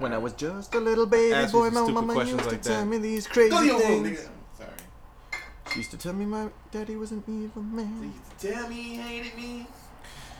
When I was just a little baby Ask boy, my mama used like to tell me these crazy Go to your room, things. Sorry. She used to tell me my daddy was an evil He man. used to tell me he hated me.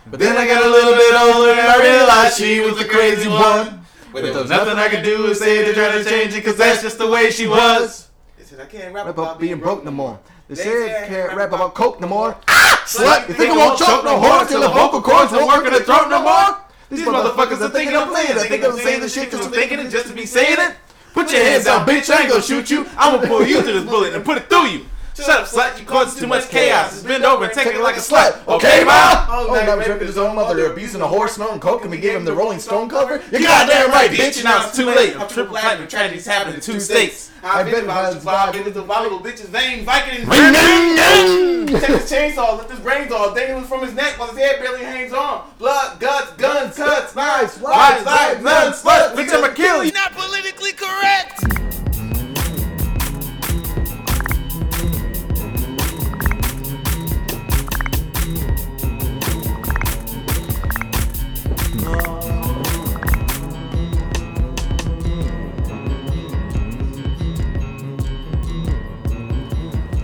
But Then I got a little bit older and I realized she was the crazy one. But there was nothing I could do to say to try to change it, cause that's just the way she was. They said I can't rap rap about about being broke no more. They They said said I can't rap about coke no more. Ah! Slut, You think I won't choke no horn till the vocal cords won't work in the throat no more? These motherfuckers are thinking I'm playing. I think I'm saying this shit cause I'm thinking it just to be saying it. Put your hands down, bitch. I ain't gonna shoot you. I'm gonna pull you through this bullet and put it through you. Shut up, slut. You causing too much chaos. Bend over and take it like a slut. Okay, mom? Oh, now he's raping his own mother, abusing a horse, smelling coke, and we gave him the Rolling Stone cover? You goddamn right, bitch. And now it's too late. I'm triple platinum. Tragedies happen in two states. I've been violence, violence, it was the volatile bitch's vein, Viking Take his chainsaw, lift his brains off, dangling from his neck while his head barely hangs on. Blood, guts, guns, cuts, knives, wives, lives, nuns, sluts, bitch, I'ma kill you. Not politically correct.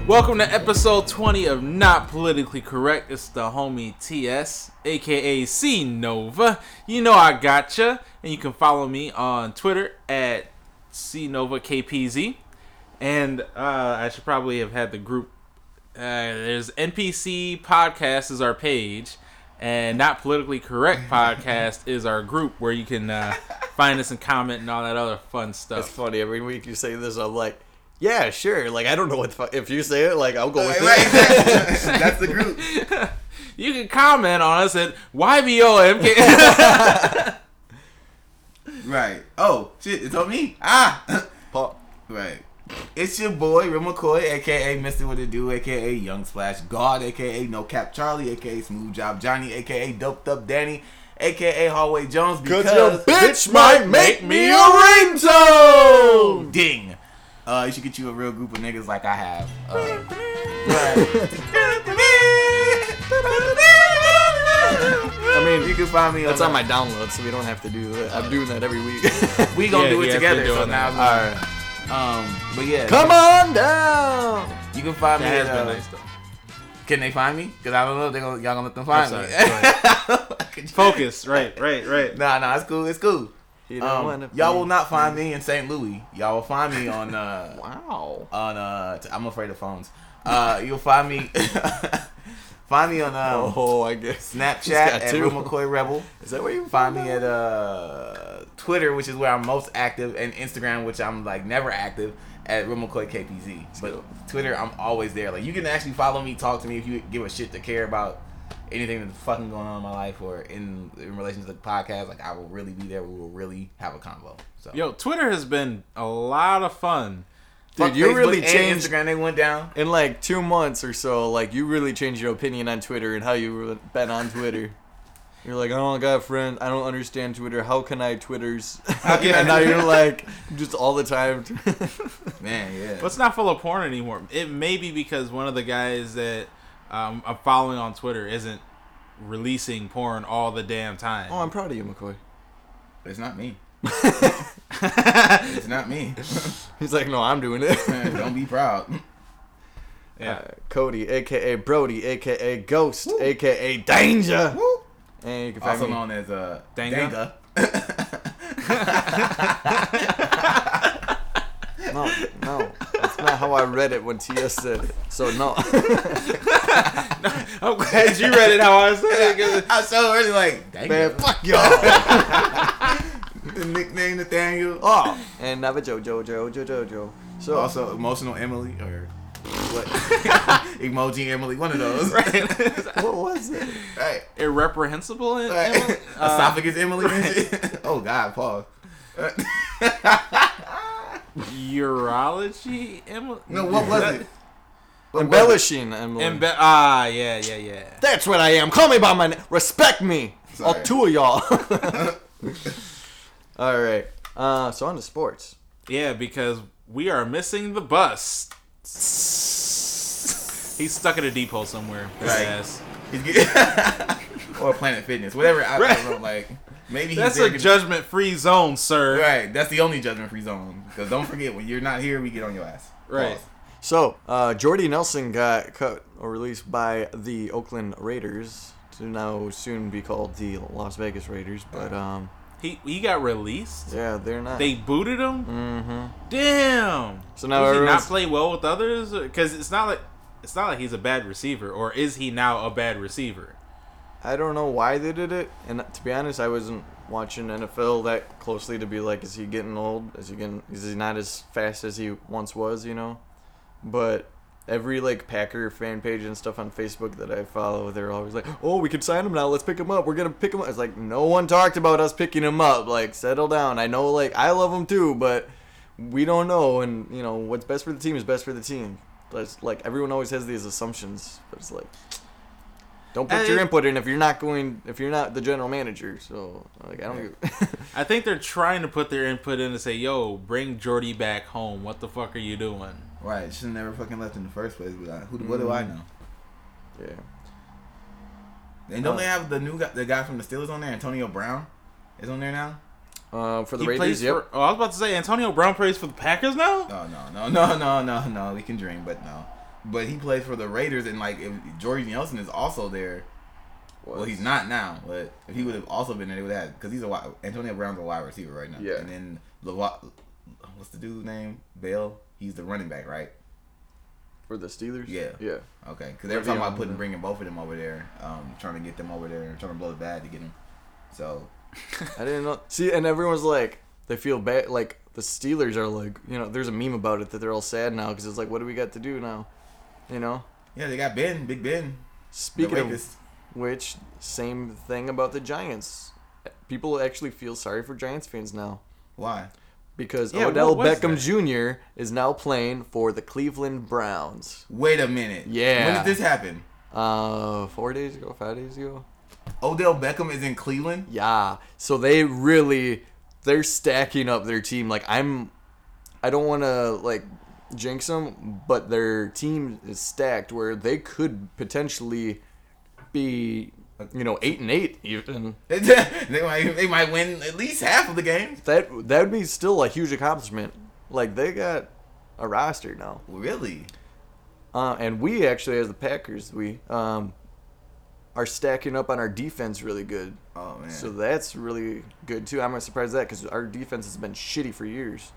Welcome to episode 20 of Not Politically Correct. It's the homie TS, aka C Nova. You know I gotcha. And you can follow me on Twitter at C Nova KPZ. And uh, I should probably have had the group. Uh, there's NPC Podcast is our page, and Not Politically Correct Podcast is our group where you can uh, find us and comment and all that other fun stuff. It's funny, every week you say this, I'm like, yeah, sure. Like, I don't know what the fuck. If you say it, like, I'll go with Right, it. exactly. That's the group. You can comment on us at YBOMK. Right. Oh, shit, it's on me. Ah. Paul. Right. It's your boy, Rim McCoy, aka Mr. What It Do, aka Young Splash God, aka No Cap Charlie, aka Smooth Job Johnny, aka Doped Up Danny, aka Hallway Jones, because Cause your bitch might make me a ringtone! Ding. Uh, you should get you a real group of niggas like I have. Uh, I mean, you can find me. that's on on my download, so we don't have to do that. I'm doing that every week. We gonna Yeah, do he it has to together. do So it now, now. Alright. um, but yeah, Come on down! You can find me. that has at, been uh, nice though. Can they find me? Cause I don't know. They gonna, y'all gonna let them find I'm me. Focus. Right, right, right. Nah, nah, it's cool. It's cool. Um, y'all will not find me in St. Louis. Y'all will find me on uh Wow. on uh t- I'm afraid of phones. Uh, you'll find me find me on um, Oh, I guess. Snapchat at. Real McCoy Rebel. Is that where you Find me at uh Twitter, which is where I'm most active, and Instagram, which I'm like never active at Real McCoy KPZ. But Twitter, I'm always there. Like you can actually follow me, talk to me if you give a shit to care about anything that's fucking going on in my life or in in relation to the podcast. Like I will really be there. We will really have a convo. So Yo, Twitter has been a lot of fun. Fuck Dude, you Facebook really and changed Instagram. They went down. in like two months or so. Like you really changed your opinion on Twitter and how you been on Twitter. You're like, oh, I don't got a friend. I don't understand Twitter. How can I Twitters? How can I and now you're like, just all the time. Man, yeah. But it's not full of porn anymore. It may be because one of the guys that um, I'm following on Twitter isn't releasing porn all the damn time. oh, I'm proud of you, McCoy. It's not me. it's not me. He's like, no, I'm doing it. Don't be proud. yeah. Uh, Cody, aka Brody, aka Ghost, aka Danger. And you can find Also me. known as uh, Danga? No, no, that's not how I read it when TS said it. So no. I'm glad you read it how I said it. 'cause I so really like, dang Man, it. fuck y'all. the nickname Nathaniel. oh, and Nava Jojo, Jojo, Jojo. So Also, emotional Emily or what? Emoji Emily, one of those. Right. what was it? right. Irreprehensible. In, right. Emily? Uh, Esophagus Emily. and shit. oh God, pause. Urology. Emily. no, what was it? What was Embellishing, Emily. Embe- ah, yeah, yeah, yeah. That's what I am. Call me by my name. Respect me. All two of y'all. All right. Uh, so on to sports. Yeah, because we are missing the bus. He's stuck in a depot somewhere. His Right. ass. He's get- or Planet Fitness, whatever. I, I don't know, like Maybe he's That's there a 'cause- judgment free zone, sir. Right, that's the only judgment free zone. Because don't forget, when you're not here, we get on your ass. Right. Pause. So, uh, Jordy Nelson got cut or released by the Oakland Raiders to now soon be called the Las Vegas Raiders. But um, He he got released. yeah, they're not. They booted him. mm-hmm. Damn. So now Does he not everyone's- play well with others? Because it's not like it's not like he's a bad receiver, or is he now a bad receiver? I don't know why they did it, and to be honest, I wasn't watching NFL that closely to be like, is he getting old? Is he getting? Is he not as fast as he once was? You know, but every like Packer fan page and stuff on Facebook that I follow, they're always like, "Oh, we can sign him now. Let's pick him up. We're gonna pick him up." It's like no one talked about us picking him up. Like, settle down. I know, like I love him too, but we don't know, and you know what's best for the team is best for the team. But like everyone always has these assumptions, but it's like. Don't put And your input in if you're not going if you're not the general manager. So like I don't. Give, I think they're trying to put their input in to say, "Yo, bring Jordy back home. What the fuck are you doing?" Right, should never fucking left in the first place. But I, who? What do I Mm. know? yeah. And don't Uh, they have the new guy, the guy from the Steelers on there, Antonio Brown, is on there now? Uh, for the he Raiders, plays yep. for. Oh, I was about to say Antonio Brown plays for the Packers now. No, no, no, no, no, no, no. We can dream, but no. But he plays for the Raiders, and like if Jordy Nelson is also there. Well, he's not now, but if he would have also been there, they would have because he's a wide, Antonio Brown's a wide receiver right now. Yeah. And then Lewa, what's the dude's name? Bell. He's the running back, right? for the Steelers. Yeah. Yeah. Okay, because they were talking about putting yeah. bringing both of them over there, um, trying to get them over there, and trying to blow the bad to get them. So I didn't know. See, and everyone's like, they feel bad. Like the Steelers are like, you know, there's a meme about it that they're all sad now because it's like, what do we got to do now? You know. yeah, they got Ben, Big Ben. Speaking of which, same thing about the Giants. People actually feel sorry for Giants fans now Why? because Yeah, Odell Beckham that? Jr. is now playing for the Cleveland Browns. Wait a minute. Yeah. When did this happen? Uh, four days ago, five days ago. Odell Beckham is in Cleveland. Yeah. So they really they're stacking up their team. Like I'm I don't want to like jinx them, but their team is stacked where they could potentially be you know 8 and 8 even. they might they might win at least half of the games. That that would be still a huge accomplishment. Like they got a roster now. Really? Uh, and we actually as the Packers, we um are stacking up on our defense really good. Oh man. So that's really good too. I'm not surprised at that because our defense has been shitty for years.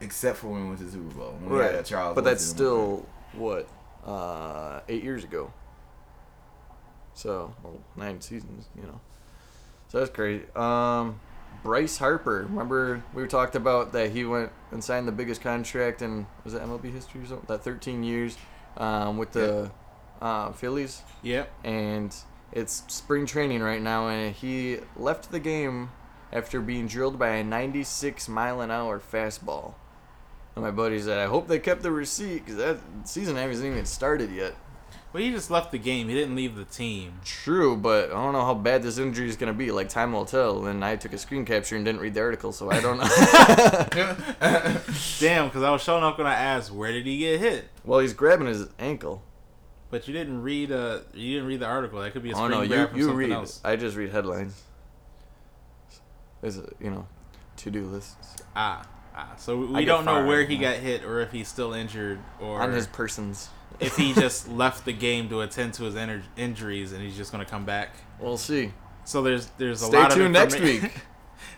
Except for when we went to the Super Bowl. When we had Charles but that's still what uh, eight years ago. So well, nine seasons, you know. So that's crazy. Um, Bryce Harper. Remember we talked about that he went and signed the biggest contract in was it MLB history or something? That 13 years um, with the uh, Phillies Yep. and it's spring training right now, and he left the game after being drilled by a 96 mile an hour fastball. And my buddy said, "I hope they kept the receipt because that season hasn't even started yet." Well, he just left the game. He didn't leave the team. True, but I don't know how bad this injury is gonna be. Like time will tell. And I took a screen capture and didn't read the article, so I don't know. Damn, because I was showing up when I asked where did he get hit, well, he's grabbing his ankle. but you didn't read. Uh, you didn't read the article. That could be a Oh screen no, you grab from you something read. else. I just read headlines. There's a you know, to do lists Ah, ah. So we, I don't know where he got hit or if he's still injured or on his persons. if he just left the game to attend to his ener- injuries and he's just gonna come back. We'll see. So there's there's a Stay lot tuned of next week.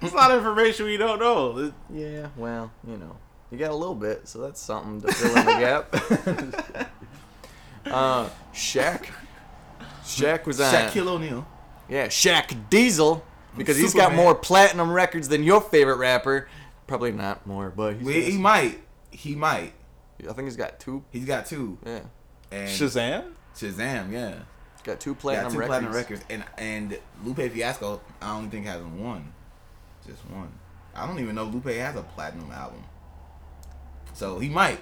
There's a lot of information we don't know. Yeah, well, you know, you got a little bit, so that's something to fill in the gap. uh, Shaq. Shaq was on. Shaquille O'Neal. Yeah, Shaq Diesel, because he's got more platinum records than your favorite rapper. Probably not more, but he's Well, he might. He might. I think he's got two. He's got two. Yeah, And Shazam. Shazam, yeah. he's got two Got two records. platinum records. And and Lupe Fiasco, I don't think has one. Just one. I don't even know Lupe has a platinum album. So he might.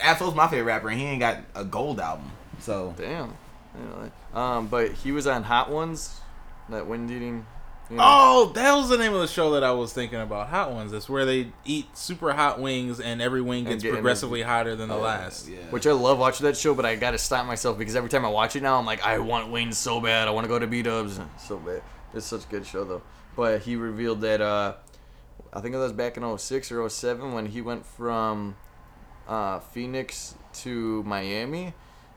Absol's my favorite rapper, and he ain't got a gold album. So Damn. You um, but he was on Hot Ones, that wind eating. You know, Oh, that was the name of the show that I was thinking about. Hot Ones. It's where they eat super hot wings, and every wing gets get- progressively hotter than the Oh, last. yeah. Which I love watching that show, but I gotta stop myself because every time I watch it now, I'm like, I want wings so bad. I want to go to B Dubs so bad. It's such a good show though. but he revealed that uh, I think it was back in 06 or 07 when he went from uh, Phoenix to Miami.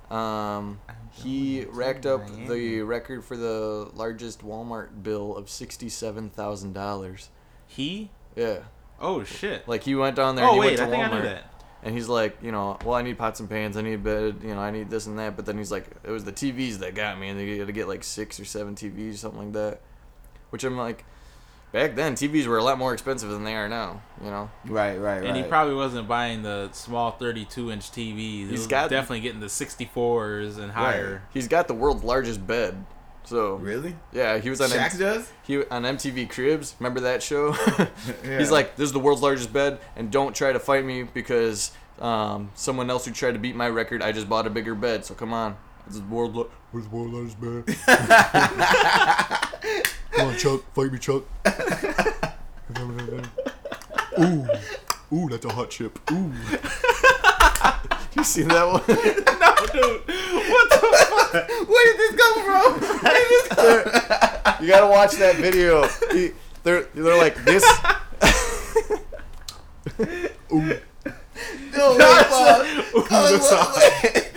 Um, he oh, racked up Miami. the record for the largest Walmart bill of sixty-seven thousand dollars. He? Yeah, Oh shit. like he went down there. Oh, and oh he wait, went to I think I knew that. And he's like, you know, well, I need pots and pans, I need a bed, you know, I need this and that. But then he's like, it was the TVs that got me, and they had to get like six or seven TVs, something like that. Which I'm like, back then TVs were a lot more expensive than they are now, you know. Right, right, right. And he probably wasn't buying the small 32 inch TVs. He He's was got- definitely getting the 64s and higher. He's got the world's largest bed. So really. yeah, he was on Shaq M- does. he on MTV Cribs. Remember that show? Yeah. He's like, this is the world's largest bed, and don't try to fight me because um, someone else who tried to beat my record, I just bought a bigger bed. So come on, this is the world. Lo- where's the world's largest bed? come on, Chuck, fight me, Chuck. ooh, ooh, that's a hot chip. Ooh. you seen that one? no, dude. What the fuck? Where did this come from? Where did this come You gotta watch that video. He- they're they're like this. ooh. No, wait, pause. Oh, wait, wait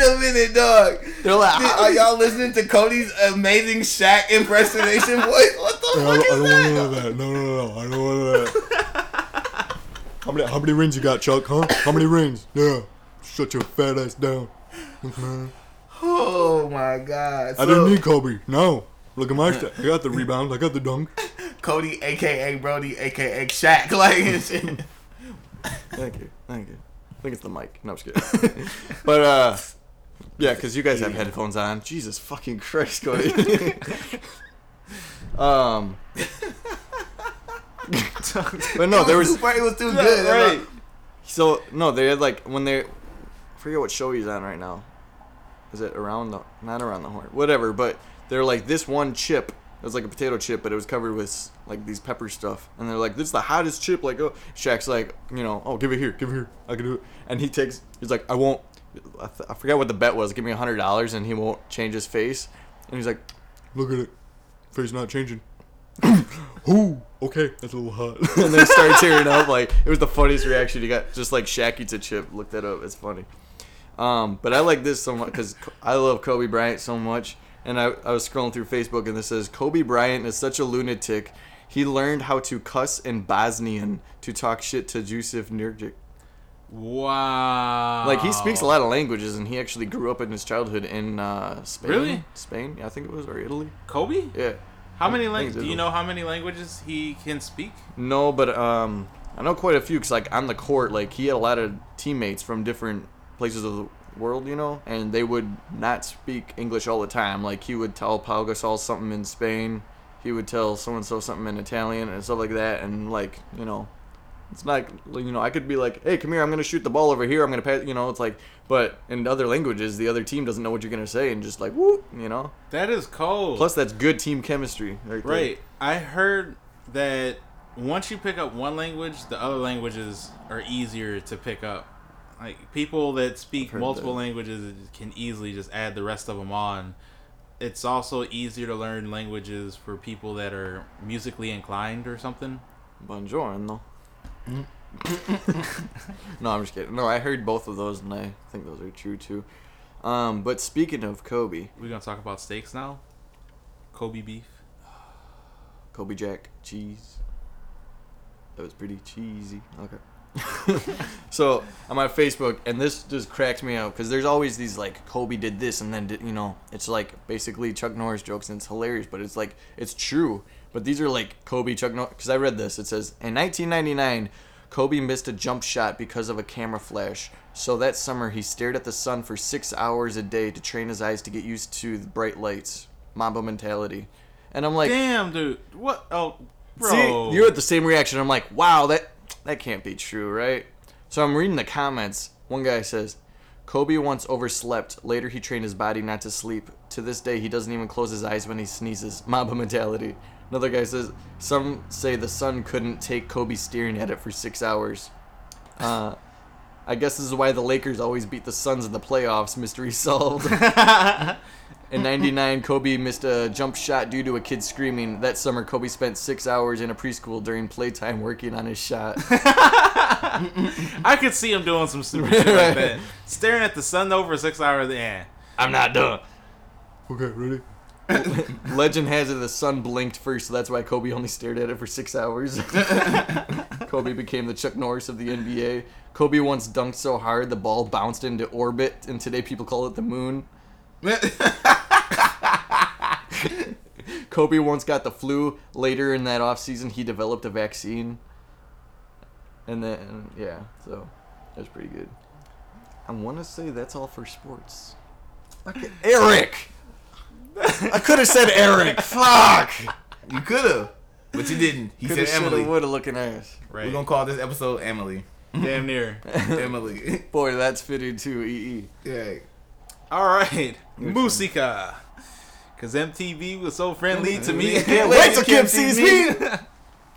a minute, dog. They're like, Did- Are y'all listening to Cody's amazing Shaq impersonation voice? What the I fuck don't, I is don't want that? none that. No, no, no, no. I don't want that. how many how many rings you got, Chuck? Huh? How many rings? Yeah. Shut your fat ass down. Man. Oh my god. I didn't need Kobe. No. Look at my stat. I got the rebound. I got the dunk. Cody, aka Brody, aka Shaq. Like, and shit. Thank you. Thank you. I think it's the mic. No, I'm just kidding. but uh, yeah, because you guys have headphones on. Jesus fucking Christ, Cody. um. but no, there was It was too good. right. So no, they had like when they I forget what show he's on right now. Is it around the not around the horn? Whatever, but they're like this one chip. It was like a potato chip, but it was covered with like these pepper stuff. And they're like, "This is the hottest chip." Like, oh, Shaq's like, you know, oh, give it here, give it here, I can do it. And he takes, he's like, I won't. I, th- I forget what the bet was. Give me a hundred dollars, and he won't change his face. And he's like, look at it, face not changing. Ooh, okay, that's a little hot. and then started tearing up. Like it was the funniest reaction he got. Just like Shaq eats a chip. Look that up. It's funny. Um, but I like this so much because I love Kobe Bryant so much. And I, I was scrolling through Facebook and this says Kobe Bryant is such a lunatic. He learned how to cuss in Bosnian to talk shit to Jusuf Nurkic. Wow. Like he speaks a lot of languages, and he actually grew up in his childhood in uh, Spain. Really? Spain? Yeah, I think it was or Italy. Kobe? Yeah. How many I languages? Do you know how many languages he can speak? No, but um, I know quite a few because like on the court, like he had a lot of teammates from different places of the world, you know, and they would not speak English all the time. Like he would tell Pau Gasol something in Spain, he would tell so and so something in Italian and stuff like that, and like you know, it's not like, you know I could be like, hey, come here, I'm gonna shoot the ball over here, I'm gonna pass, you know, it's like, but in other languages, the other team doesn't know what you're gonna say, and just like whoop, you know. That is cold. Plus, that's good team chemistry, right? Right. I heard that once you pick up one language, the other languages are easier to pick up. Like people that speak multiple that. languages can easily just add the rest of them on. It's also easier to learn languages for people that are musically inclined or something. Buongiorno. no, I'm just kidding. No, I heard both of those, and I think those are true too. Um, but speaking of Kobe, We're gonna talk about steaks now. Kobe beef. Kobe Jack cheese. That was pretty cheesy. Okay. so I'm on Facebook, and this just cracks me up because there's always these like Kobe did this, and then did, you know it's like basically Chuck Norris jokes, and it's hilarious, but it's like it's true. But these are like Kobe Chuck Norris because I read this. It says in 1999, Kobe missed a jump shot because of a camera flash. So that summer, he stared at the sun for six hours a day to train his eyes to get used to the bright lights. Mamba mentality. And I'm like, Damn, dude. What? Oh, bro. See, you had the same reaction. I'm like, wow, that that can't be true, right? So I'm reading the comments. One guy says, Kobe once overslept. Later, he trained his body not to sleep. To this day, he doesn't even close his eyes when he sneezes. Mamba mentality. Another guy says, some say the sun couldn't take Kobe staring at it for six hours. Uh, I guess this is why the Lakers always beat the Suns in the playoffs. Mystery solved. In 99, Kobe missed a jump shot due to a kid screaming. That summer, Kobe spent six hours in a preschool during playtime working on his shot. I could see him doing some stupid shit like that. Staring at the sun over six hours. Yeah. I'm not done. Okay, ready? Legend has it the sun blinked first, so that's why Kobe only stared at it for six hours. Kobe became the Chuck Norris of the NBA. Kobe once dunked so hard the ball bounced into orbit, and today people call it the moon. Kobe once got the flu. Later in that offseason, he developed a vaccine. And then, yeah, so that's pretty good. I want to say that's all for sports. Okay. Eric! I could have said Eric. Fuck! you could have, but you didn't. He Could have, said should Emily. have, would have looking ass. Right. We're gonna call this episode Emily. Damn near. Emily. Boy, that's fitting to E EE. yeah. All right. Musica. Cause MTV was so friendly to me. Can't wait till Kim sees me.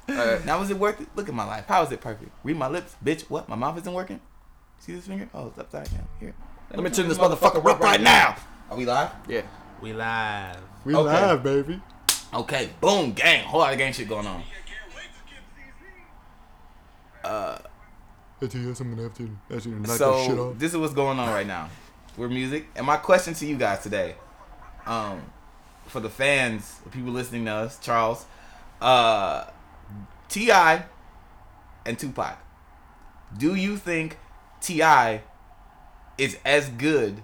Alright, now was it worth it? Look at my life. How is it perfect? Read my lips, bitch. What? My mouth isn't working. See this finger? Oh, it's upside down. Here. Let me turn this motherfucker up right now. Are we live? Yeah. We live. We Okay. live, baby. Okay. Boom. Gang. Whole lot of gang shit going on. I'm gonna have to actually knock so this is what's going on right now. We're music, and my question to you guys today, um, for the fans, the people listening to us, Charles, uh, T.I., and Tupac, do you think T.I. is as good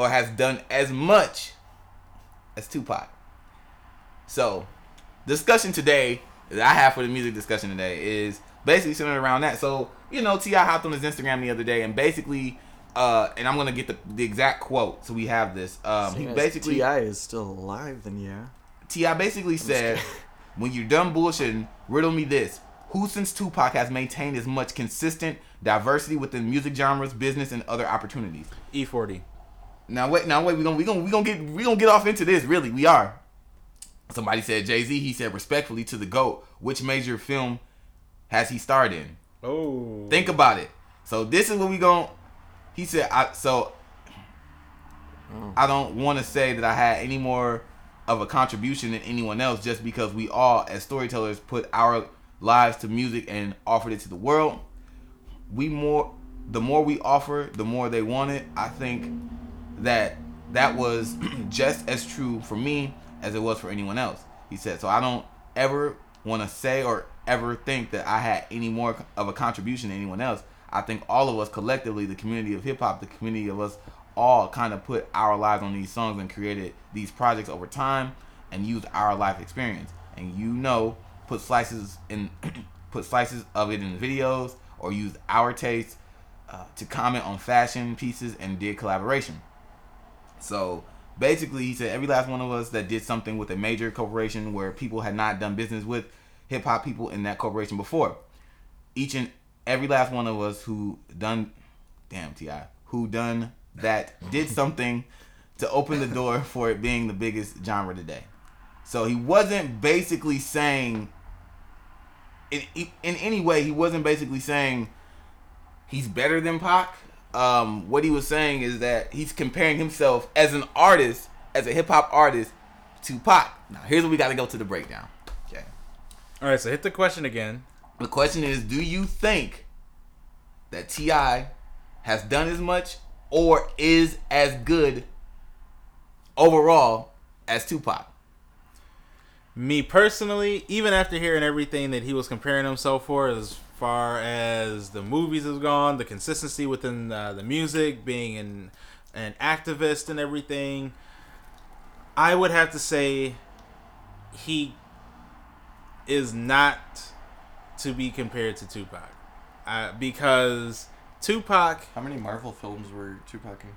or has done as much as Tupac? So, discussion today that I have for the music discussion today is basically centered around that. So, you know, T.I. hopped on his Instagram the other day and basically, uh, and I'm gonna get the, the exact quote so we have this. Um, he basically T.I. is still alive, then yeah. T.I. basically said, "When you're done bullshitting, riddle me this: Who since Tupac has maintained as much consistent diversity within music genres, business, and other opportunities?" E40. Now wait, now wait, we gonna we gonna we gonna get we gonna get off into this. Really, we are. Somebody said Jay Z. He said respectfully to the goat. Which major film has he starred in? Oh. Think about it. So this is what we going He said. I so. I don't want to say that I had any more of a contribution than anyone else, just because we all, as storytellers, put our lives to music and offered it to the world. We more, the more we offer, the more they want it. I think that that was just as true for me as it was for anyone else. He said. So I don't ever want to say or ever think that I had any more of a contribution than anyone else. I think all of us collectively, the community of hip hop, the community of us all kind of put our lives on these songs and created these projects over time and used our life experience. And you know, put slices in put slices of it in videos or used our taste uh, to comment on fashion pieces and did collaboration. So basically, he said every last one of us that did something with a major corporation where people had not done business with hip hop people in that corporation before. Each and every last one of us who done, damn T.I., who done that did something to open the door for it being the biggest genre today. So he wasn't basically saying, in in any way, he wasn't basically saying he's better than Pac. Um, what he was saying is that he's comparing himself as an artist, as a hip hop artist, to Pac. Now, here's what we got to go to the breakdown. Okay. All right. So hit the question again. The question is, do you think that T.I. has done as much or is as good overall as Tupac? Me personally, even after hearing everything that he was comparing himself for, as far as the movies has gone, the consistency within uh, the music, being an an activist and everything, I would have to say he is not to be compared to Tupac, uh, because Tupac How many Marvel films were Tupac in?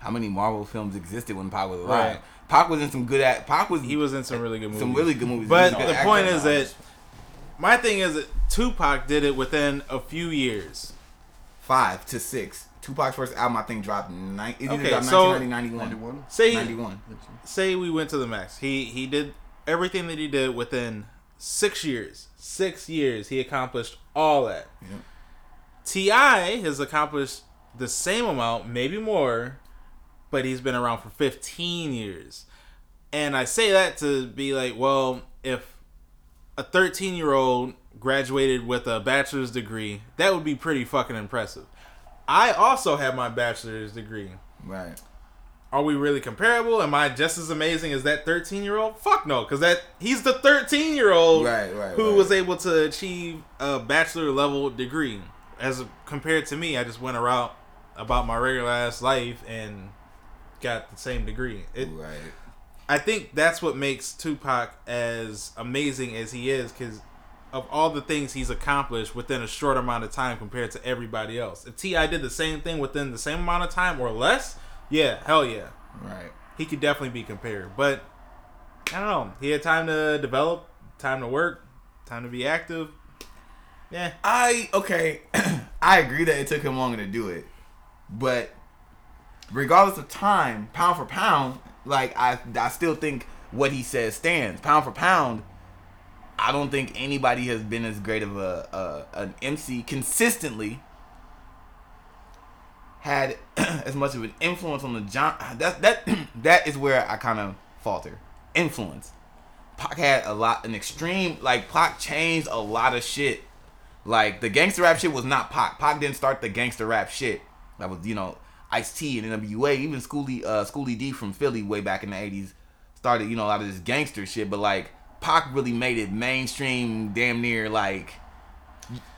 How many Marvel films existed when Pac was alive? Right. Pac was in some good at Pac was he was in some really good movies. some really good movies. But He was a the point is that my thing is that Tupac did it within a few years. five to six. Tupac's first album I think dropped nine. It Okay, dropped so- 1991. 91? Say Ninety one. say we went to the max. He he did everything that he did within six years. Six years he accomplished all that. Yep. Ti has accomplished the same amount, maybe more, but he's been around for 15 years. And I say that to be like, well, if a 13 year old graduated with a bachelor's degree, that would be pretty fucking impressive. I also have my bachelor's degree. Right. Are we really comparable? Am I just as amazing as that 13 year old? Fuck no, because that he's the 13 year old Right, right, who right. was able to achieve a bachelor level degree. As compared to me, I just went around about my regular ass life and got the same degree. It, Right. I think that's what makes Tupac as amazing as he is because of all the things he's accomplished within a short amount of time compared to everybody else. If T.I. did the same thing within the same amount of time or less, yeah, hell yeah. Right. He could definitely be compared. But I don't know. He had time to develop, time to work, time to be active. Yeah. I okay. I agree that it took him longer to do it, but regardless of time, pound for pound, like I, I still think what he says stands. Pound for pound, I don't think anybody has been as great of a, a an MC consistently had as much of an influence on the John. That that that is where I kind of falter. Influence. Pac had a lot, an extreme like Pac changed a lot of shit. Like the gangster rap shit was not Pac. Pac didn't start the gangster rap shit. That was you know Ice T and NWA, even Schoolly uh, Schoolly D from Philly way back in the '80s started you know a lot of this gangster shit. But like Pac really made it mainstream, damn near like.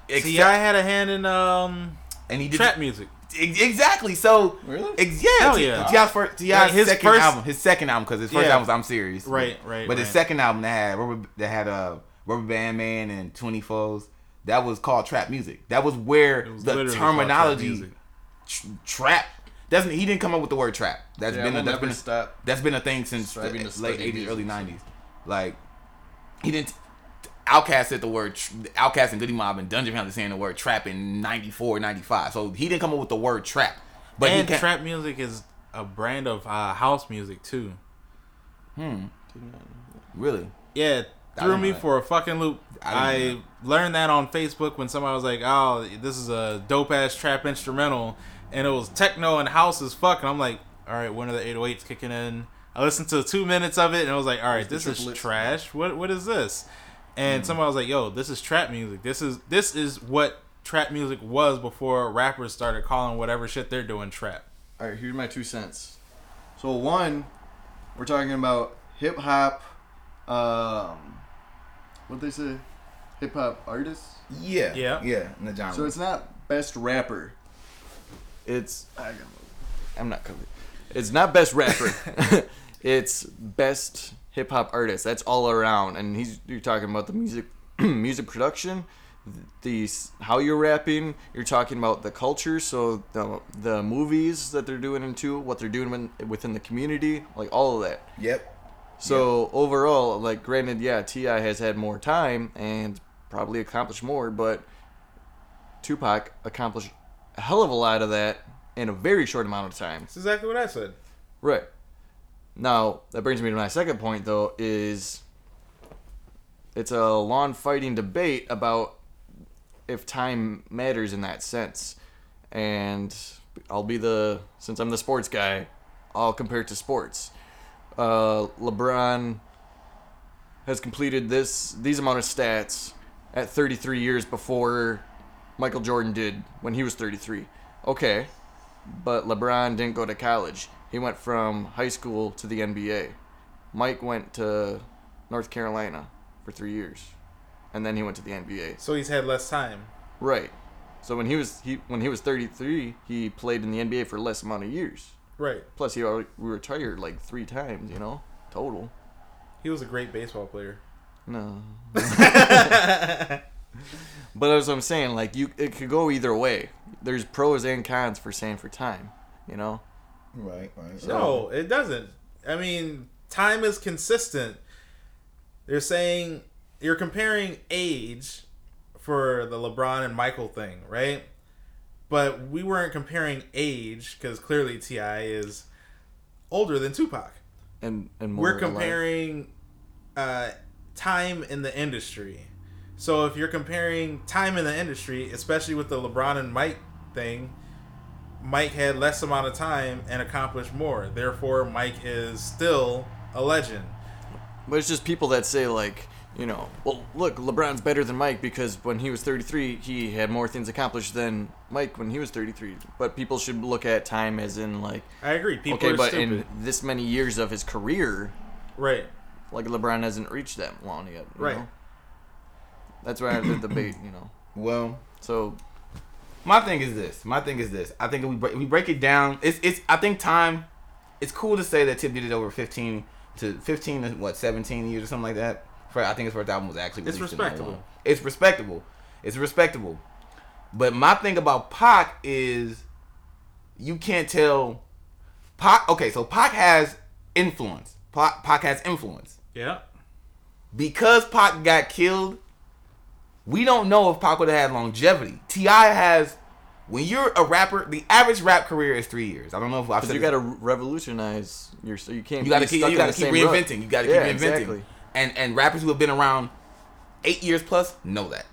T.I. had a hand in um, and he did trap music. Exactly. So Really? Ex- yeah. Hell T- yeah. T.I.'s first, T.I.'s Like, his second first- album. His second album because his first Yeah. album was I'm Serious. Right, right, But his second album that had rubber, that had uh, Rubber Band Man and 24's. That was called trap music. That was where was the literally trap terminology music. tr- trap. Doesn't he didn't come up with the word trap? That's Yeah, been a, we'll that's never been a, stop that's been a thing since the striving late eighties, early nineties. Like he didn't. OutKast said the word OutKast and Goodie Mob and Dungeon Pound saying the word trap in 94, 95. So he didn't come up with the word trap. But and he can, trap music is a brand of uh, house music too. Hmm. Really Yeah, threw me for a fucking loop. I I, learned that on Facebook when somebody was like, "Oh, this is a dope ass trap instrumental," and it was techno and house as fuck. And I'm like, "All right, when are the 808s kicking in?" I listened to two minutes of it, and I was like, "All right, this is trash. What what is this?" And somebody was like, "Yo, this is trap music. This is this is what trap music was before rappers started calling whatever shit they're doing trap." All right, here's my two cents. So one, we're talking about hip hop. Um, what they say, hip hop artists. Yeah. Yeah. Yeah. In the genre. So it's not best rapper. It's I, I'm not covered. It's not best rapper. it's best hip hop artist. That's all around. And he's you're talking about the music music production, the how you're rapping. You're talking about the culture. So the the movies that they're doing into what they're doing within, within the community, like all of that. Yep. So overall, like granted, yeah, T.I. has had more time and probably accomplished more, but Tupac accomplished a hell of a lot of that in a very short amount of time. That's exactly what I said. Right. Now that brings me to my second point, though, is it's a long fighting debate about if time matters in that sense, and I'll be the since I'm the sports guy, I'll compare it to sports. Uh, LeBron has completed this these amount of stats at 33 years before Michael Jordan did when he was 33. Okay, but LeBron didn't go to college. He went from high school to the NBA. Mike went to North Carolina for three years, and then he went to the NBA. So he's had less time. Right. So when he was he when he was 33, he played in the NBA for less amount of years. Right. Plus, he already retired like three times. You know, total. He was a great baseball player. No. but as I'm saying, like you, it could go either way. There's pros and cons for saying for time. You know. Right. Right. No, it doesn't. I mean, time is consistent. They're saying you're comparing age for the LeBron and Michael thing, right? But we weren't comparing age because clearly T.I. is older than Tupac. And and more We're comparing uh, time in the industry. So if you're comparing time in the industry, especially with the LeBron and Mike thing, Mike had less amount of time and accomplished more. Therefore, Mike is still a legend. But it's just people that say like, you know, well, look, LeBron's better than Mike because when he was 33, he had more things accomplished than Mike when he was 33. But people should look at time as in like, I agree. People okay, but stupid. in this many years of his career, right. like LeBron hasn't reached that long yet. you Right. know? That's where I had the debate, you know. Well, So my thing is this. My thing is this. I think if we break, if we break it down, it's it's. I think time. It's cool to say that Tip did it over fifteen to fifteen to what seventeen years or something like that. For I think his first album was actually It's released in respectable. 01. It's respectable. It's respectable. But my thing about Pac is, you can't tell. Pac. Okay, so Pac has influence. Pac, Pac has influence Yeah. because Pac got killed, we don't know if Pac would have had longevity. T.I. has, when you're a rapper, the average rap career is three years. I don't know if I've said you got to revolutionize your, so you can't. you got to keep you got to keep reinventing. You got to keep Yeah, reinventing. exactly. And and rappers who have been around eight years plus know that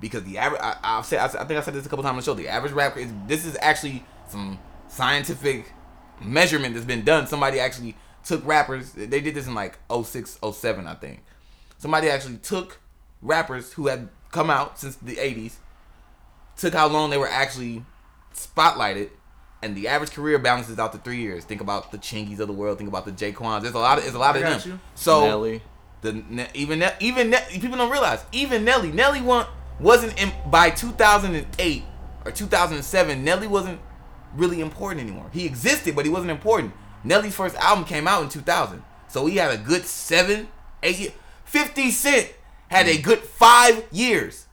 because the average. I, I've said I, think I said this a couple times on the show. The average rapper is this is actually some scientific measurement that's been done. Somebody actually took rappers. They did this in like 06, 07, I think. Somebody actually took rappers who had come out since the 80s, took how long they were actually spotlighted, and the average career balances out to three years. Think about the Chingys of the world. Think about the J-Kwons. There's a lot of there's a lot I of them. you. So Nelly. the even Ne- even Ne- people don't realize even Nelly Nelly wa- wasn't in, by 2008 or 2007 Nelly wasn't really important anymore. He existed, but he wasn't important. Nelly's first album came out in 2000, so he had a good seven, eight. 50 Cent had a good five years.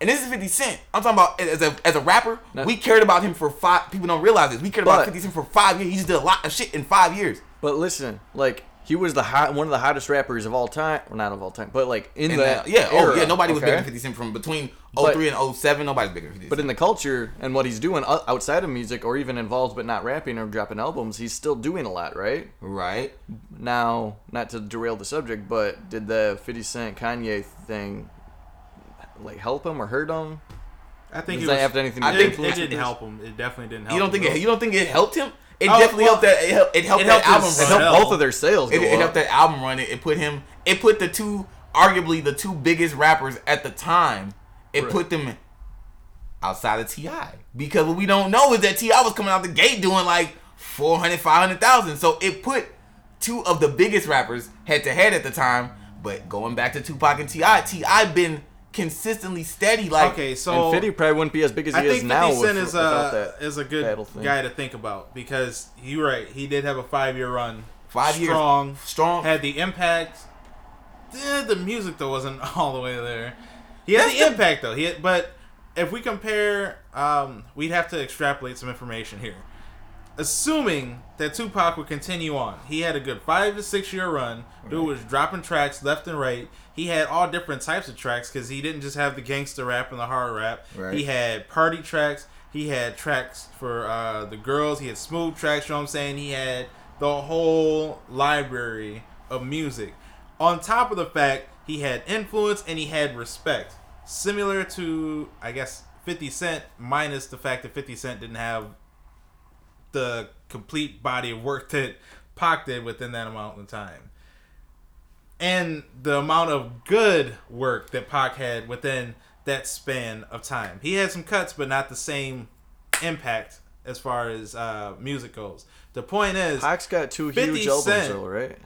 And this is 50 Cent. I'm talking about as a as a rapper. No. We cared about him for five. People don't realize this. We cared about 50 Cent for five years. He just did a lot of shit in five years. But listen, like he was the hot, one of the hottest rappers of all time. Well, not of all time, but like in And that that- yeah, oh yeah, nobody was okay? bigger than 50 Cent from between But- 03 and 07. Nobody's bigger than 50 But Cent. in the culture and what he's doing outside of music, or even involved but not rapping or dropping albums, he's still doing a lot, right? right? Now, not to derail the subject, but did the 50 Cent Kanye thing like help him or hurt him? I think Does it that was, have anything to I think- it didn't with help him. It definitely didn't help. You don't him. think it, you don't think it helped him? It Oh, definitely well, helped that. It helped, it helped it that album his? It helped Hell. both of their sales go It, it up. helped that album run. It, it put him. It put the two, arguably the two biggest rappers at the time. It Right. put them outside of T.I. because what we don't know is that T.I. was coming out the gate doing like 400, 500,000. So it put two of the biggest rappers head to head at the time. But going back to Tupac and T.I., T.I. been consistently steady. Like Okay, so and 50 probably wouldn't be as big as I he is think now 50 Cent with, is a that. is a good guy to think about because you're right. He did have a five year run. Five years. strong, strong. Had the impact. Eh, the music though wasn't all the way there. He had That's the the- impact though. He had, but if we compare, um, we'd have to extrapolate some information here. Assuming that Tupac would continue on, he had a good five to six year run. Dude was dropping tracks left and right. He had all different types of tracks because he didn't just have the gangster rap and the hard rap. Right. He had party tracks. He had tracks for uh, the girls. He had smooth tracks. You know what I'm saying? He had the whole library of music. On top of the fact he had influence and he had respect, similar to I guess 50 Cent, minus the fact that 50 Cent didn't have the complete body of work that Pac did within that amount of time. And the amount of good work that Pac had within that span of time. He had some cuts, but not the same impact as far as uh, music goes. The point is, Pac's got two huge albums, Cent. though, right?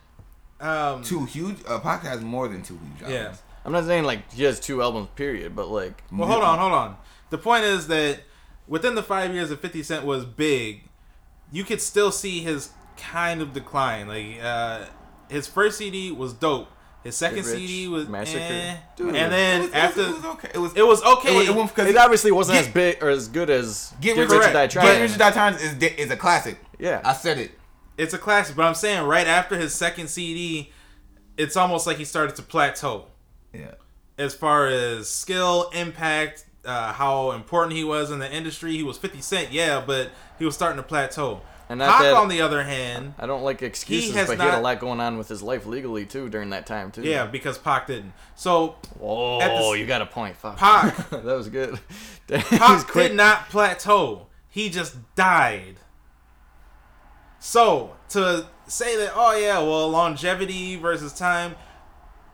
um, two huge. Uh, Pac has more than two huge albums. yeah. I'm not saying like he has two albums, period, but like Well, hold on, hold on. The point is that within the five years that 50 Cent was big, you could still see his kind of decline. Like, uh, his first CD was dope. His second Rich, CD was Massacre. eh. Dude, and It then was, after it was, it was okay. It was. it was okay. It, was, it went because it obviously wasn't Get- as big or as good as Get, Get Rich, Rich or Die Trying. Get Rich or Die Trying is is a classic. Yeah. I said it. it's a classic, but I'm saying right after his second CD, it's almost like he started to plateau. Yeah. as far as skill, impact, uh, how important he was in the industry. He was 50 Cent, yeah, but he was starting to plateau. And Pac, that- on the other hand, I don't like excuses, has but he had a lot going on with his life legally too during that time too. yeah, because Pac didn't. So Oh, you got a point. Fuck. Pac- that was good. Pac did not plateau. He just died. So to say that, oh yeah, well, longevity versus time,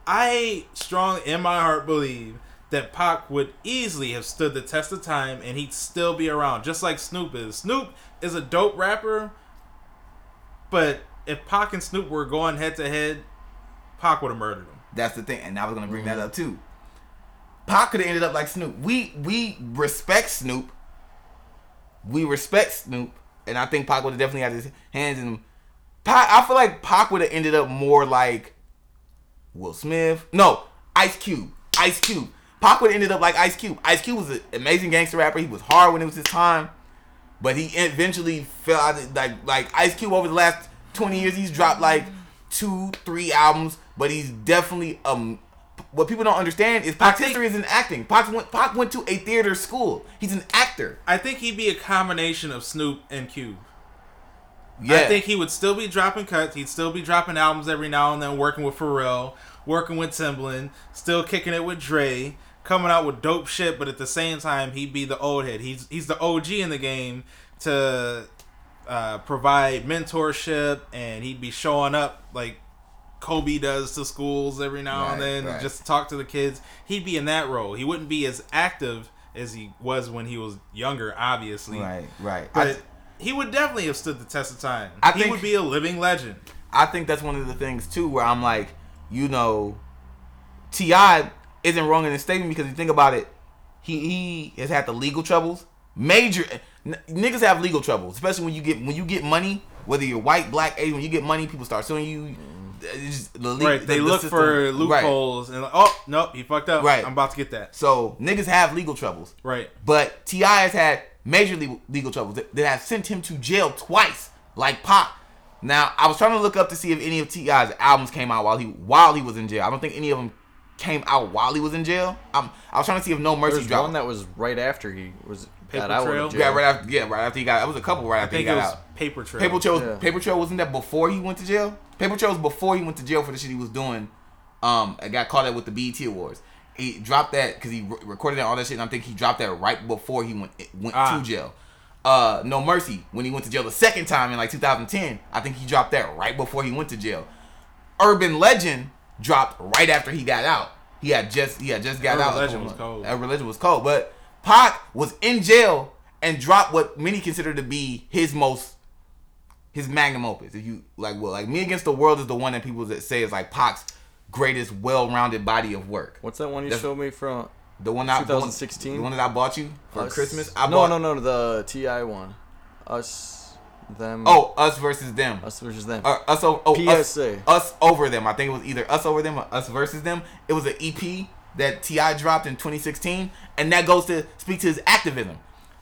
I strong in my heart believe that Pac would easily have stood the test of time and he'd still be around, just like Snoop is. Snoop is a dope rapper, but if Pac and Snoop were going head to head, Pac would have murdered him. That's the thing, and I was gonna bring that mm-hmm. up too. Pac could have ended up like Snoop. We we respect Snoop. We respect Snoop, and I think Pac would have definitely had his hands in. Pac, I feel like Pac would have ended up more like Will Smith. No, Ice Cube. Ice Cube. Pac would ended up like Ice Cube. Ice Cube was an amazing gangster rapper. He was hard when it was his time, but he eventually fell out. of- Like like Ice Cube over the last twenty years, he's dropped like two, three albums, but he's definitely um. What people don't understand is Pac's think- history is in acting. Pac went, Pac went to a theater school. He's an actor. I think he'd be a combination of Snoop and Cube. Yeah, I think he would still be dropping cuts. He'd still be dropping albums every now and then, working with Pharrell, working with Timbaland, still kicking it with Dre, coming out with dope shit. But at the same time, he'd be the old head. He's he's the OG in the game to uh, provide mentorship, and he'd be showing up like Kobe does to schools every now Right, and then, right. just to talk to the kids. He'd be in that role. He wouldn't be as active as he was when he was younger, obviously. right, right. But he would definitely have stood the test of time. I he think- would be a living legend. I think that's one of the things too, where I'm like, you know, T.I isn't wrong in his statement because you think about it, he he has had the legal troubles, major n- niggas have legal troubles, especially when you get when you get money, whether you're white, black, Asian, when you get money, people start suing you. The le- Right. the- They the look system- for right. loopholes and like, oh nope, he fucked up. Right. I'm about to get that. So niggas have legal troubles. Right. But T.I has had major legal, legal troubles that, that have sent him to jail twice, like Pac. Now I was trying to look up to see if any of T.I's albums came out while he while he was in jail. I don't think any of them came out while he was in jail. Um, I was trying to see if No Mercy There's dropped. one that was right after he was Paper got out Trail? of yeah, right after yeah, right after he got. It was a couple right I after he think it got was out. Paper Trail. Paper Trail, Yeah. Paper Trail wasn't that before he went to jail? Paper Trail was before he went to jail for the shit he was doing. Um, and got caught out with the BET Awards. He dropped that because he re- recorded all that shit. And I think he dropped that right before he went went Ah. to jail. Uh, No Mercy when he went to jail the second time in like 2010. I think he dropped that right before he went to jail. Urban Legend dropped right after he got out. He had just he had just got Urban out. Religion was cold. Urban Legend was cold, but Pac was in jail and dropped what many consider to be his most his magnum opus. If you like, well, like Me Against the World is the one that people that say is like Pac's greatest well-rounded body of work. What's that one you That's- showed me from The one I 2016? the one that I bought you for Us- Christmas. I no, bought, no, no, the T.I one. Us, them. Oh, us versus them. us versus them. Or us over oh, us, PSA. us over them. I think it was either us over them or us versus them. It was an EP that T.I dropped in 2016, and that goes to speak to his activism.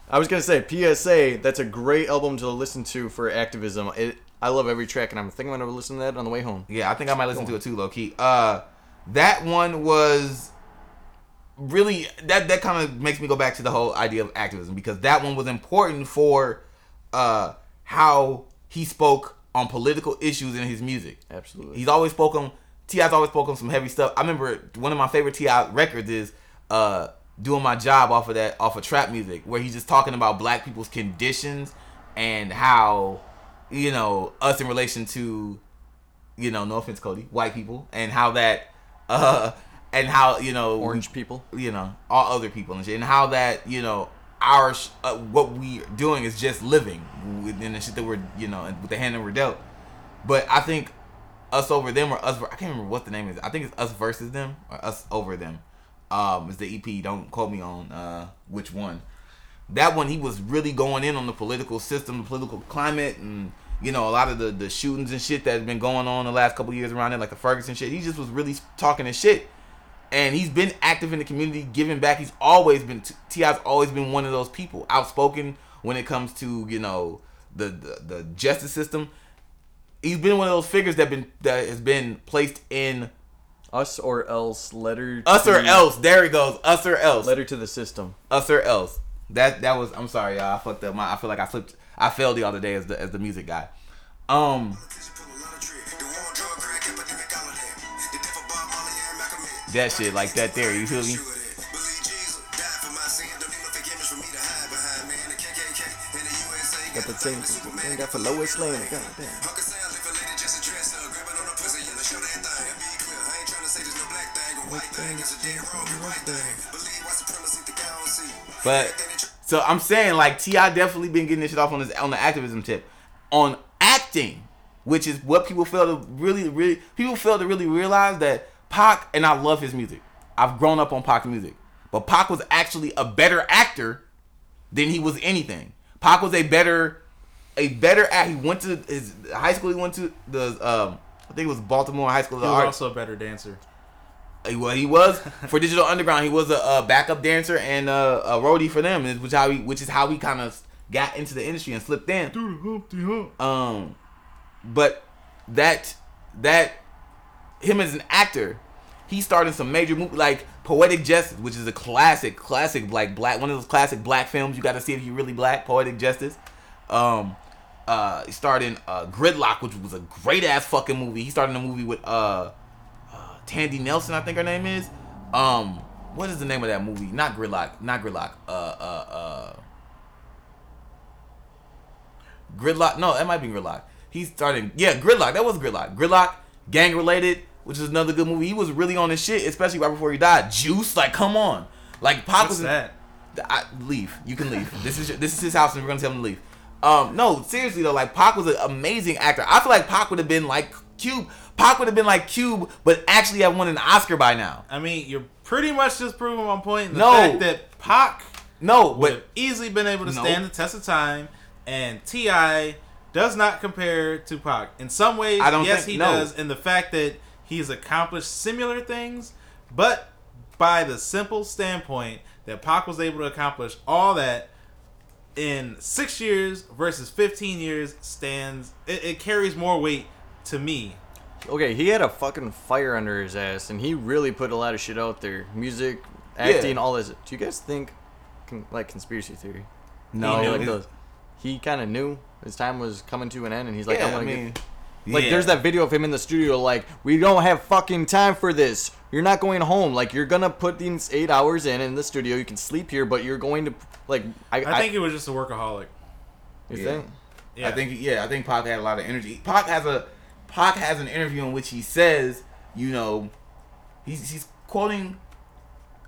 I was gonna say PSA. That's a great album to listen to for activism. It. I love every track, and I'm thinking I'm gonna listen to that on the way home. Yeah, I think I might listen to it too, low key. Uh, that one was really that that kind of makes me go back to the whole idea of activism because that one was important for uh how he spoke on political issues in his music. Absolutely. He's always spoken. T.I's always spoken some heavy stuff. I remember one of my favorite T.I records is uh doing my job off of that off of trap music where he's just talking about black people's conditions and how you know us in relation to you know no offense Cody white people and how that uh and how you know Orange people. you know all other people and shit and how that you know our uh, what we are doing is just living within the shit that we're you know with the hand that we're dealt. But i think us over them or us i can't remember what the name is. I think it's us versus them or us over them. Um is the ep don't quote me on uh which one. That one he was really going in on the political system the political climate and you know a lot of the the shootings and shit that has been going on the last couple years around it like the ferguson shit. He just was really talking his shit and he's been active in the community, giving back. He's always been T.I's always been one of those people, outspoken when it comes to you know the the, the justice system. He's been one of those figures that been that has been placed in Us or else. Letter. us or else. There he goes, us or else, Letter to the system. us or else. That that was. I'm sorry, y'all. I fucked up. My I feel like I flipped. I failed the other day as the as the music guy. Um, that shit like that there. You feel me? Got the same thing got for Lois Lane. God damn. But so I'm saying like T.I definitely been getting this shit off on this on the activism tip, on acting, which is what people fail to really really people fail to really realize that Pac and I love his music. I've grown up on Pac music, but Pac was actually a better actor than he was anything. Pac was a better a better act. He went to his high school. He went to the um I think it was Baltimore High School of He was also a better dancer. Well, he was for Digital Underground. He was a, a backup dancer and a, a roadie for them, which how he, which is how he kind of got into the industry and slipped in. Um, but that that him as an actor, he started some major movies like Poetic Justice, which is a classic, classic like black one of those classic black films. You got to see if you're really black. Poetic Justice. Um, uh, he starred in uh, Gridlock, which was a great ass fucking movie. He started in a movie with uh, uh, Thandie Nelson, I think her name is. Um, what is the name of that movie? Not Gridlock, not Gridlock. Uh, uh, uh. Gridlock. No, that might be Gridlock. He started. Yeah, Gridlock. That was Gridlock. Gridlock, gang related, which is another good movie. He was really on his shit, especially right before he died. Juice, like, come on, like Pac What's was. that? I, leave. You can leave. this is your, this is his house, and we're gonna tell him to leave. Um, no, seriously though, like Pac was an amazing actor. I feel like Pac would have been like Cube. Pac would have been like Cube, but actually have won an Oscar by now. I mean, you're pretty much just proving my point. The No. fact that Pac No, would have but easily been able to No. stand the test of time, and T.I does not compare to Pac. In some ways, I don't yes, think- he no. does. In the fact that he's accomplished similar things, but by the simple standpoint that Pac was able to accomplish all that in six years versus 15 years stands. It, it carries more weight to me. Okay, he had a fucking fire under his ass, and he really put a lot of shit out there. Music, acting, all this. Do you guys think, like conspiracy theory? no, He, like, the- he kind of knew his time was coming to an end, and he's like, yeah, I'm I gonna mean, get. Like, yeah. there's that video of him in the studio, like, we don't have fucking time for this. You're not going home. Like, you're gonna put these eight hours in in the studio. You can sleep here, but you're going to, like, I, I think it was just a workaholic. You Yeah. think? Yeah. I think yeah, I think Pac had a lot of energy. Pac has a Pac has an interview in which he says, you know, he's he's quoting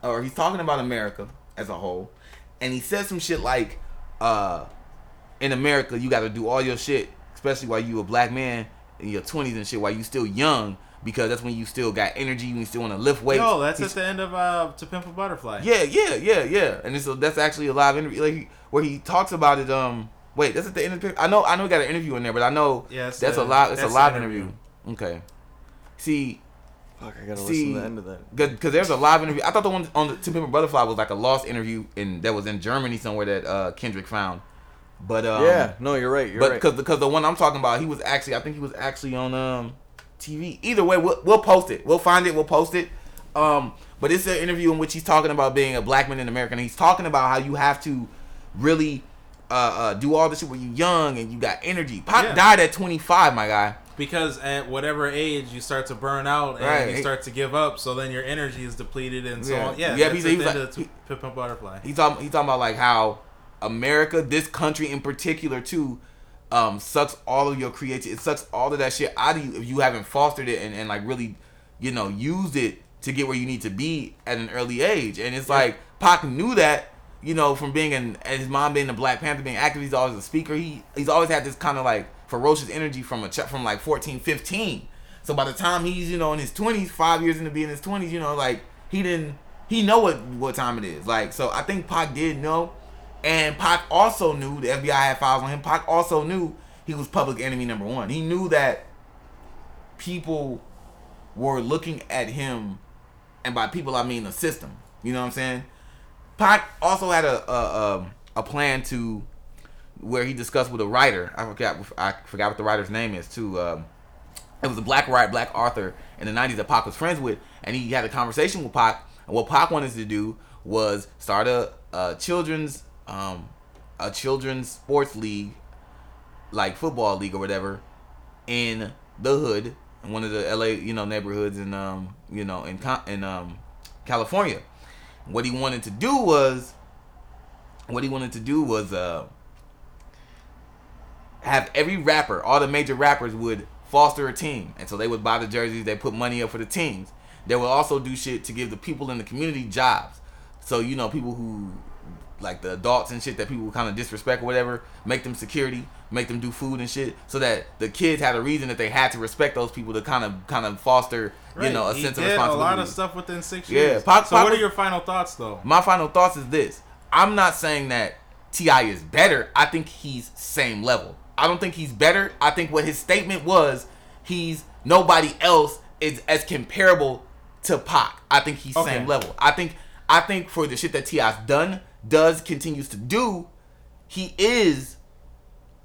or he's talking about America as a whole, and he says some shit like, uh, in America you got to do all your shit, especially while you a black man in your twenties and shit, while you still young, because that's when you still got energy, when you still want to lift weights. No, that's He's- at the end of uh, To Pimp a Butterfly. yeah, yeah, yeah, yeah. And it's, that's actually a live interview, like where he talks about it. Um, wait, that's at the end of the. I know, I know, he got an interview in there, but I know Yeah, that's the- a live. It's a live interview. interview. Okay. See, Fuck, I gotta See, listen to the end of that. Good because there's a live interview. I thought the one on the To Pimp a Butterfly was like a lost interview, and that was in Germany somewhere that uh, Kendrick found. But um, yeah, no, you're right. You're but right. because because the one I'm talking about, he was actually I think he was actually on um TV. Either way, we'll, we'll post it. We'll find it. We'll post it. Um, but it's an interview in which he's talking about being a black man in America, and he's talking about how you have to really uh, uh, do all this shit when you're young and you got energy. Pac Yeah. died at 25, my guy. Because at whatever age you start to burn out and Right. you start to give up, so then your energy is depleted and so Yeah. on. Yeah, Yeah, he's- at he the was end like- of the To Pimp Butterfly. He's talking. He's talking about like how America, this country in particular, too, um, sucks all of your creativity. It sucks all of that shit out of you if you haven't fostered it and, and like really, you know, used it to get where you need to be at an early age. And it's like Pac knew that, you know, from being an and his mom being a Black Panther, being active. He's always a speaker. He he's always had this kind of like ferocious energy from a ch- from like 14, 15. So by the time he's you know in his twenties, five years into being in his twenties, you know, like he didn't he know what what time it is. Like so, I think Pac did know, and Pac also knew the FBI had files on him. Pac also knew he was public enemy number one. He knew that people were looking at him, and by people I mean the system. You know what I'm saying? Pac also had a a, um, a plan to where he discussed with a writer. I forgot I forgot what the writer's name is too. Um, it was a black writer, black author in the '90s that Pac was friends with, and he had a conversation with Pac. And what Pac wanted to do was start a, a children's um, a children's sports league, like football league or whatever, in the hood, in one of the LA you know neighborhoods in um you know in in um California. What he wanted to do was what he wanted to do was uh have every rapper, all the major rappers would foster a team, and so they would buy the jerseys, they put money up for the teams. They would also do shit to give the people in the community jobs. So you know, people who like the adults and shit that people kind of disrespect or whatever, make them security, make them do food and shit, so that the kids had a reason that they had to respect those people to kind of kind of foster, you know, a he sense of did a lot of stuff within six Yeah, years. Pac- so, Pac what are your final thoughts, though? My final thoughts is this: I'm not saying that T.I is better. I think he's same level. I don't think he's better. I think what his statement was, he's nobody else is as comparable to Pac. I think he's Okay. same level. I think I think for the shit that T.I's done, does, continues to do, he is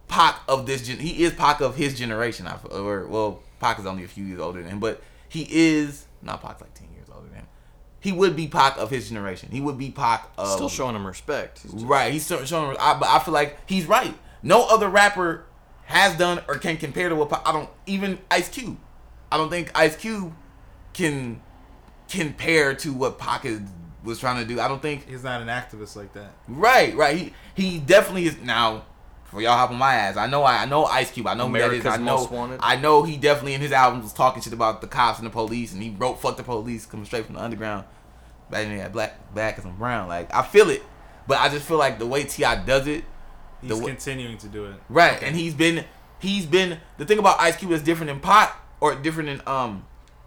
Pac of this gen. He is Pac of his generation. I feel, or well, Pac is only a few years older than him, but he is not Pac's like ten years older than him. He would be Pac of his generation. He would be Pac of Still showing him respect. He's Right, he's still showing. I, but I feel like he's right. No other rapper has done or can compare to what Pac, I don't even Ice Cube. I don't think Ice Cube can compare to what Pac is, was trying to do. I don't think. He's not an activist like that. Right, right. He he definitely is now. For y'all hop on my ass, I know I, I know Ice Cube. I know who that is. America's I know Most Wanted. I know he definitely in his albums was talking shit about the cops and the police, and he wrote "fuck the police" coming straight from the underground. Back then he had black black and some brown. Like I feel it, but I just feel like the way T.I does it, He's The w- continuing to do it. Right, and he's been he's been the thing about Ice Cube is different than Pac or different than um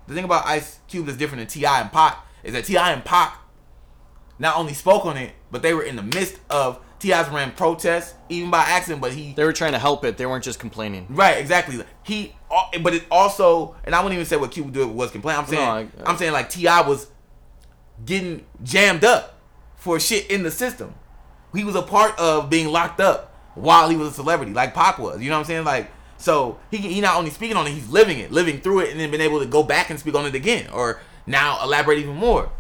the thing about Ice Cube that's different than T.I and Pac is that T.I and Pac not only spoke on it, but they were in the midst of T.I's ran protests even by accident, but he They were trying to help it. They weren't just complaining. right exactly he uh, but it also and I wouldn't even say what Cube did was complain. I'm saying No, I- I'm saying like T.I was getting jammed up for shit in the system. He was a part of being locked up while he was a celebrity, like Pac was. You know what I'm saying? Like, so he he not only speaking on it, he's living it, living through it, and then been able to go back and speak on it again, or now elaborate even more.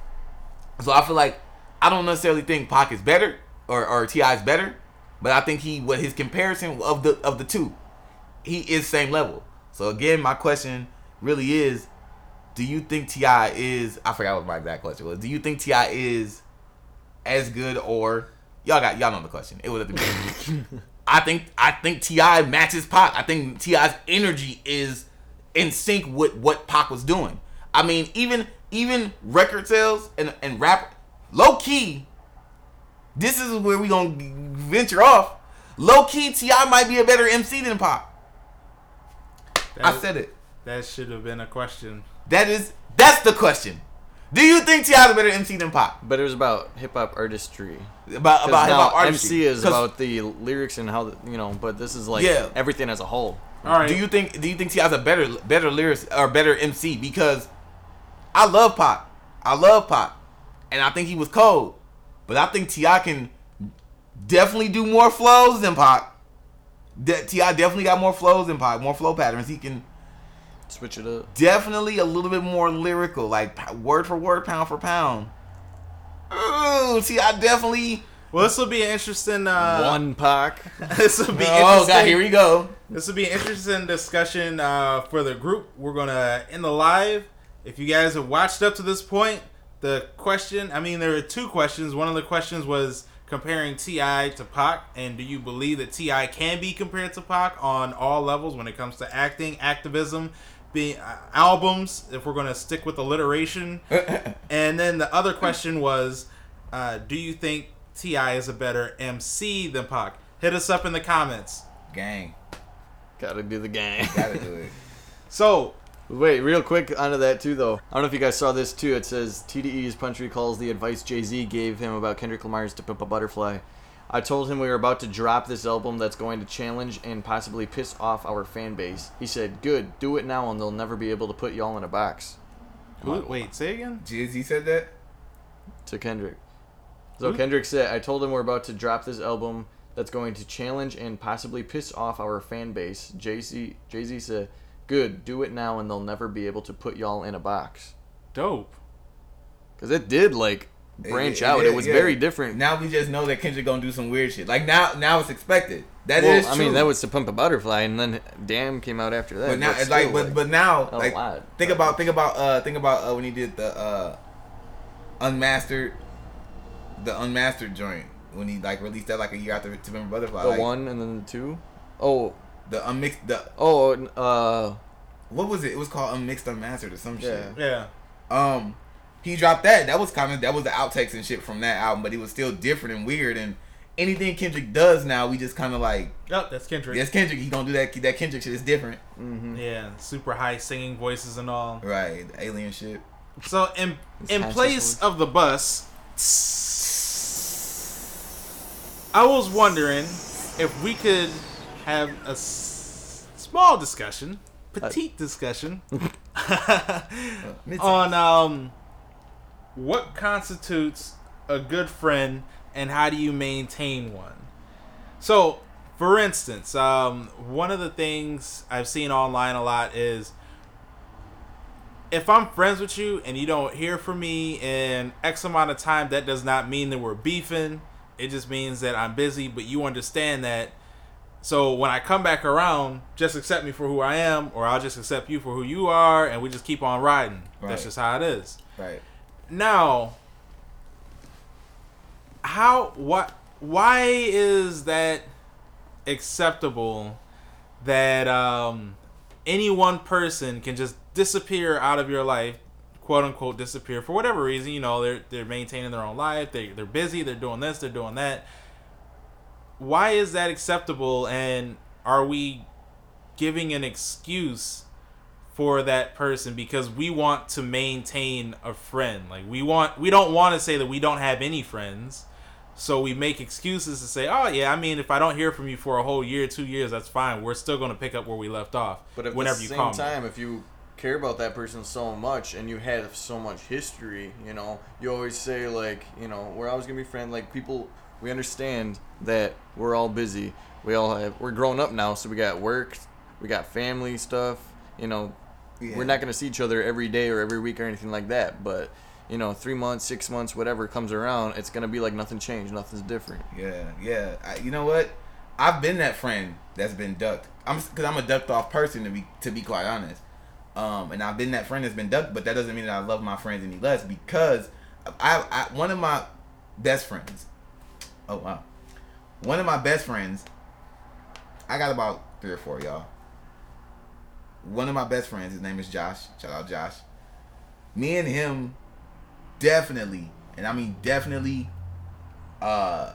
So I feel like I don't necessarily think Pac is better or or T.I is better, but I think he what his comparison of the of the two, he is same level. So again, my question really is, do you think T.I is? I forgot what my exact question was. Do you think T.I is as good or y'all got y'all know the question? It was at the beginning. I think I think T.I matches Pac. I think T.I's energy is in sync with what Pac was doing. I mean, even even record sales and and rap, low key. This is where we gonna venture off. Low key, T.I might be a better MC than Pac. I said it. That should have been a question. That is that's the question. Do you think T.I is a better MC than Pac? But it was about hip hop artistry. About about hip hop artistry? MC is about the lyrics and how the, you know. But this is like Yeah. everything as a whole. All right. Do you think do you think T.I's a better better lyrics or better MC? Because I love Pac. I love Pac, and I think he was cold, but I think T.I can definitely do more flows than Pac. De- T.I definitely got more flows than Pac, more flow patterns. He can Switch it up. definitely a little bit more lyrical, like word for word, pound for pound. Ooh, T.I definitely. well, this will be an interesting. Uh, One pack. this will be interesting. Oh. God, here we go. This will be an interesting discussion uh, for the group. We're gonna end the live. If you guys have watched up to this point, the question I mean, there are two questions. One of the questions was comparing T.I to Pac, and do you believe that T.I can be compared to Pac on all levels when it comes to acting, activism, being uh, albums? If we're gonna stick with alliteration, and then the other question was, uh, do you think T.I is a better MC than Pac? Hit us up in the comments. Gang, Gotta do the gang. gotta do it. So Wait, real quick onto that too, though. I don't know if you guys saw this too. It says TDE's punch recalls the advice Jay Z gave him about Kendrick Lamar's "To Pimp a Butterfly." I told him we were about to drop this album that's going to challenge and possibly piss off our fan base. He said, "Good, do it now, and they'll never be able to put y'all in a box." Who, wait, say again. Jay-Z said that. To Kendrick. So Who? Kendrick said, "I told him we're about to drop this album that's going to challenge and possibly piss off our fan base." Jay Z, Jay Z said, "Good, do it now, and they'll never be able to put y'all in a box." Dope. Because it did like branch It- it out. It, did, was yeah. very different. Now we just know that Kendrick gonna do some weird shit. Like now, now it's expected. That well, is I mean, that was to pump a butterfly, and then Damn came out after that. But now it's still, like, but but now, a like, lot. think about, think about, uh, think about uh, when he did the uh, unmastered, the unmastered joint. when he like released that like a year after To Remember Butterfly. The like, one and then the two. Oh, the unmixed the oh, uh, what was it? It was called Unmixed Unmastered or some shit. Yeah. Yeah. Um, he dropped that. That was kind of that was the outtakes and shit from that album, but it was still different and weird. And anything Kendrick does now, we just kind of like, Yep, that's Kendrick. yes, Kendrick. He gonna do that. That Kendrick shit is different, mm-hmm. Yeah, super high singing voices and all. right? Alien shit. So in His in place voice. of the bus, I was wondering if we could have a s- small discussion, petite discussion, on um what constitutes a good friend and how do you maintain one. So, for instance, um, one of the things I've seen online a lot is if I'm friends with you and you don't hear from me in X amount of time, that does not mean that we're beefing. It just means that I'm busy, but you understand that. So when I come back around, just accept me for who I am, or I'll just accept you for who you are, and we just keep on riding. Right. That's just how it is. Right. Now, how what why is that acceptable that um any one person can just disappear out of your life, quote unquote disappear for whatever reason, you know, they're they're maintaining their own life, they they're busy, they're doing this, they're doing that. Why is that acceptable and are we giving an excuse for that person because we want to maintain a friend. Like we want we don't want to say that we don't have any friends. So we make excuses to say, "Oh yeah, I mean if I don't hear from you for a whole year, 2 years, that's fine. We're still going to pick up where we left off But at whenever the you same call me." time, if you care about that person so much and you have so much history, you know, you always say like, you know, we're always gonna be friends. Like people, we understand that we're all busy. We all have, we're grown up now, so we got work, we got family stuff. You know, Yeah. we're not gonna see each other every day or every week or anything like that. But you know, three months, six months, whatever comes around, it's gonna be like nothing changed, nothing's different. Yeah, yeah. I, you know what? I've been that friend that's been ducked. I'm because I'm a ducked off person to be to be quite honest. Um, and I've been that friend that's been ducked, but that doesn't mean that I love my friends any less because I, I one of my best friends. Oh wow, one of my best friends. I got about three or four y'all. One of my best friends, his name is Josh. Shout out Josh. Me and him, definitely, and I mean definitely, uh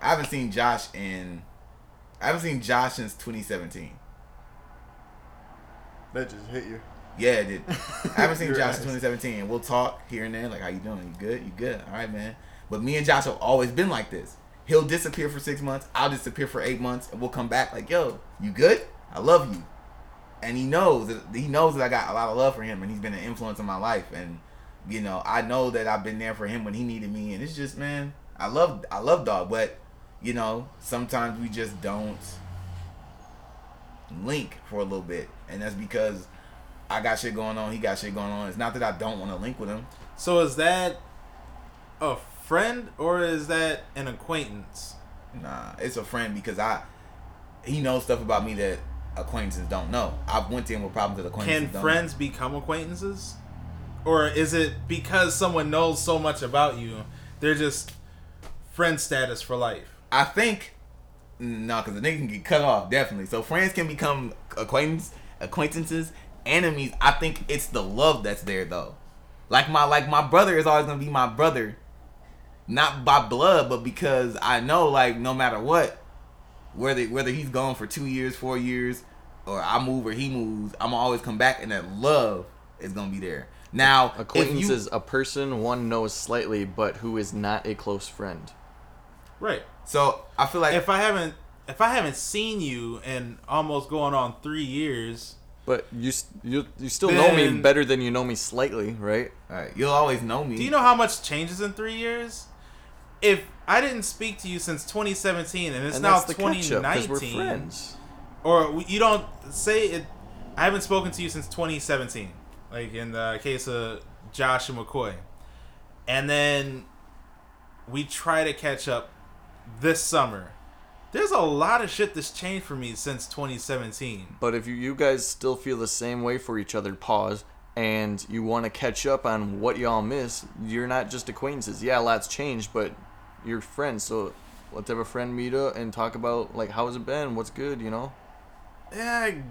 I haven't seen Josh in I haven't seen Josh since 2017. That just hit you. Yeah, it did. I haven't seen Josh since 2017. We'll talk here and there, like, how you doing? You good? You good? All right, man. But me and Josh have always been like this. He'll disappear for six months. I'll disappear for eight months, and we'll come back like, yo, you good? I love you. And he knows that he knows that I got a lot of love for him, and he's been an influence in my life. And you know, I know that I've been there for him when he needed me. And it's just, man, I love, I love dog, but you know, sometimes we just don't link for a little bit, and that's because I got shit going on. He got shit going on. It's not that I don't want to link with him. So is that a friend or is that an acquaintance? Nah, it's a friend because I he knows stuff about me that acquaintances don't know. I've went to him with problems that acquaintances Can friends become acquaintances? Or is it because someone knows so much about you, they're just friend status for life? I think no, because the nigga can get cut off definitely. So friends can become acquaintance acquaintances, enemies. I think it's the love that's there though. Like my like my brother is always gonna be my brother, not by blood, but because I know like no matter what, whether whether he's gone for two years, four years, or I move or he moves, I'm gonna always come back, and that love is gonna be there. Now, Acquaintance if you, is a person one knows slightly, but who is not a close friend. Right. so I feel like If I haven't if I haven't seen you in almost going on 3 years, But you you you still know me better than you know me slightly, right? all right, you'll always know me. do you know how much changes in 3 years? If I didn't speak to you since 2017 and it's and now that's the catch up because 2019 we're friends. or you don't say it I haven't spoken to you since 2017 like in the case of Josh and McCoy and then we try to catch up this summer there's a lot of shit that's changed for me since 2017 But if you, you guys still feel the same way for each other, pause, and you want to catch up on what y'all miss, you're not just acquaintances. Yeah, a lot's changed, but you're friends. So let's have a friend meet up and talk about like how's it been, what's good, you know. Yeah, I,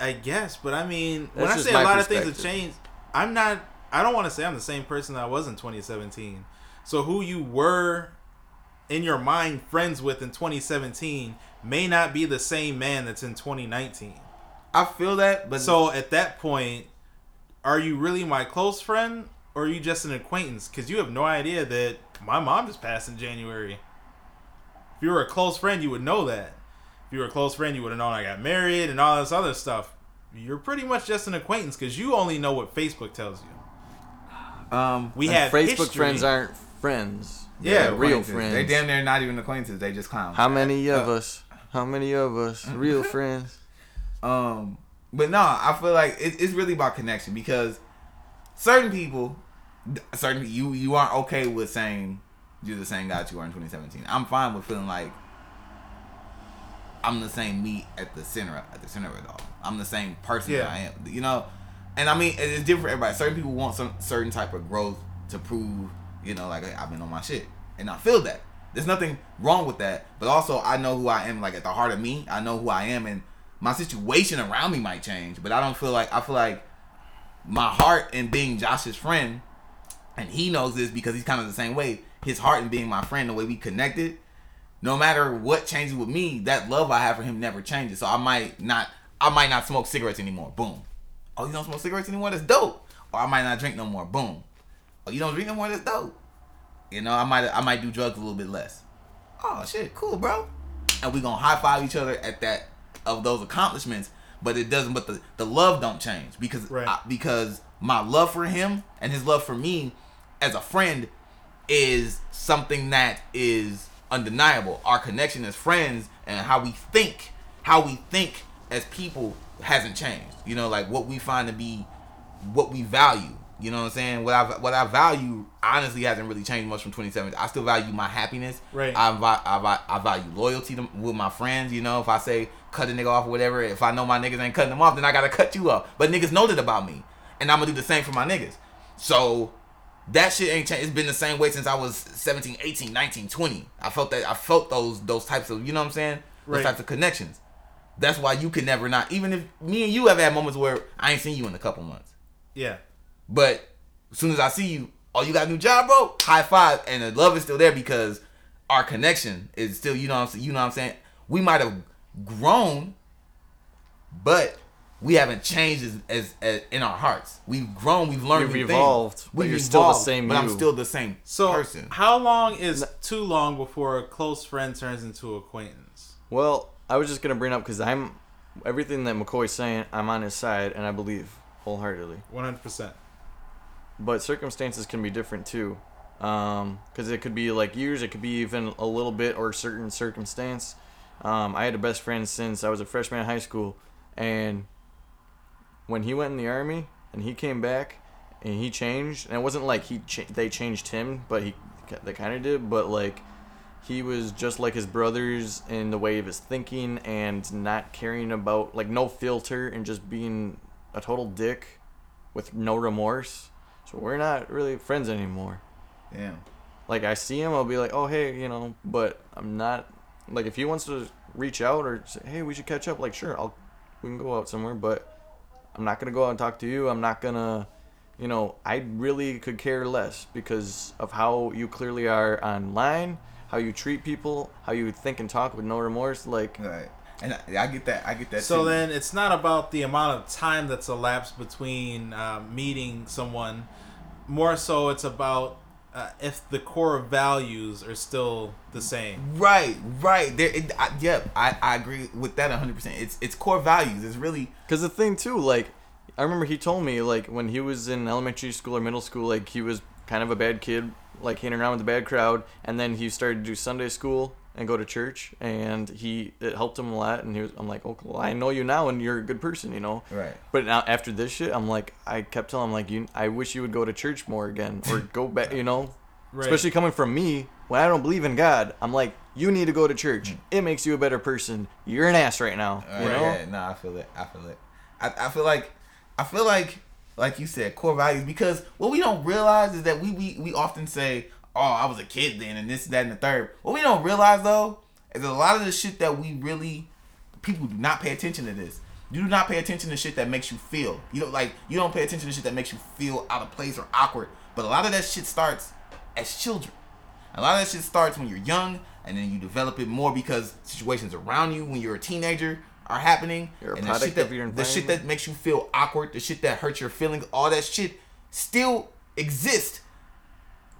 I guess, but I mean, when I say a lot of things have changed, I'm not. I don't want to say I'm the same person that I was in 2017. So who you were in your mind friends with in 2017 may not be the same man that's in 2019. I feel that, but So at that point, are you really my close friend or are you just an acquaintance? Because you have no idea that my mom just passed in January. If you were a close friend, you would know that. If you were a close friend, you would have known I got married and all this other stuff. You're pretty much just an acquaintance because you only know what Facebook tells you. um, We have Facebook history. friends aren't friends. Yeah, They're real friends. They damn near not even acquaintances. They just clowns. How many of Uh, us? How many of us real friends? Um, but no, I feel like it, it's really about connection because certain people, certain you you aren't okay with saying you're the same guy that you were in 2017. I'm fine with feeling like I'm the same me at the center at the center of it all. I'm the same person that I am. You know, and I mean it's different for everybody. Certain people want some certain type of growth to prove, you know, like I've been on my shit, and I feel that. There's nothing wrong with that, but also I know who I am. Like at the heart of me, I know who I am, and my situation around me might change, but I don't feel like I feel like my heart and being Josh's friend, and he knows this because he's kind of the same way. His heart in being my friend, the way we connected, no matter what changes with me, that love I have for him never changes. So I might not, I might not smoke cigarettes anymore. Boom. Oh, you don't smoke cigarettes anymore? That's dope. Or I might not drink no more. Boom. Oh, you don't drink no more? That's dope. You know, I might, I might do drugs a little bit less. Oh shit, cool, bro. And we gonna high five each other at that of those accomplishments. But it doesn't. But the the love don't change because Right. I, because my love for him and his love for me as a friend is something that is undeniable. Our connection as friends and how we think, how we think as people hasn't changed. You know, like what we find to be what we value. You know what I'm saying? What I what I value honestly hasn't really changed much from 2017. I still value my happiness. Right. I I, vi- I value loyalty to, with my friends. You know, if I say cut a nigga off or whatever, if I know my niggas ain't cutting them off, then I gotta cut you off. But niggas know that about me, and I'm gonna do the same for my niggas. So that shit ain't changed. It's been the same way since I was 17, 18, 19, 20. I felt that I felt those those types of you know what I'm saying? Those Right. types of connections. That's why you can never not even if me and you have had moments where I ain't seen you in a couple months. Yeah. But as soon as I see you, oh, you got a new job, bro. High five, and the love is still there because our connection is still. You know what I'm saying? You know what I'm saying? We might have grown, but we haven't changed as, as, as in our hearts. We've grown. We've learned. We've evolved, Things. but We've you're still the same But I'm still the same So person. how long is too long before a close friend turns into acquaintance? Well, I was just gonna bring up because I'm everything that McCoy's saying. I'm on his side, and I believe wholeheartedly. One hundred percent. But circumstances can be different too, because it could be like years. It could be even a little bit or a certain circumstance. Um, I had a best friend since I was a freshman in high school, and when he went in the army and he came back and he changed, and it wasn't like he cha- they changed him, but he they kind of did, but like he was just like his brothers in the way of his thinking and not caring about like no filter and just being a total dick with no remorse. So we're not really friends anymore. Damn. Like I see him, I'll be like, oh hey, you know, but I'm not like if he wants to reach out or say, hey, we should catch up. Like sure, I'll we can go out somewhere, but I'm not gonna go out and talk to you. I'm not gonna, you know, I really could care less because of how you clearly are online, how you treat people, how you think and talk with no remorse. Like Right. And I, I get that. I get that. So too. then it's not about the amount of time that's elapsed between uh, meeting someone. More so, it's about uh, if the core values are still the same. Right, right. There, it, I, yep, I, I agree with that 100. percent It's it's core values. It's really Cause the thing too, like, I remember he told me like when he was in elementary school or middle school, like he was kind of a bad kid, like hanging around with a bad crowd, and then he started to do Sunday school and go to church, and he it helped him a lot, and he was I'm like, okay, well, I know you now, and you're a good person, you know. Right. But now after this shit, I'm like, I kept telling him like, you, I wish you would go to church more again, or go back, you know. Right. Especially coming from me, when I don't believe in God, I'm like, you need to go to church. Mm. It makes you a better person. You're an ass right now, you Right, know. Yeah, no, I feel it. I feel it. I, I feel like I feel like like you said, core values because what we don't realize is that we we, we often say, oh, I was a kid then, and this, that, and the third. What we don't realize though is a lot of the shit that we really people do not pay attention to this. You do not pay attention to shit that makes you feel. You don't like you don't pay attention to shit that makes you feel out of place or awkward. But a lot of that shit starts as children. A lot of that shit starts when you're young, and then you develop it more because situations around you when you're a teenager are happening. You're and the shit that, of your the shit that makes you feel awkward, the shit that hurts your feelings, all that shit still exists.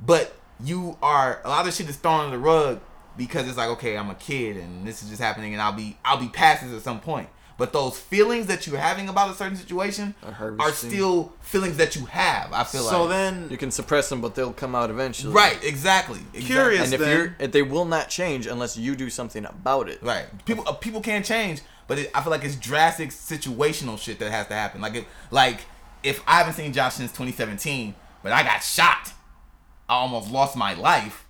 But you are a lot of shit is thrown under the rug because it's like, okay, I'm a kid and this is just happening and I'll be I'll be past this at some point. But those feelings that you're having about a certain situation Are are still feelings that you have. I feel So like so then, You can suppress them, but they'll come out eventually. right, exactly. exactly. Curious. And if then- you're, if they will not change unless you do something about it. Right. People uh, people can't change, but it, I feel like it's drastic situational shit that has to happen. Like if like if I haven't seen Josh since 2017, but I got shot, I almost lost my life.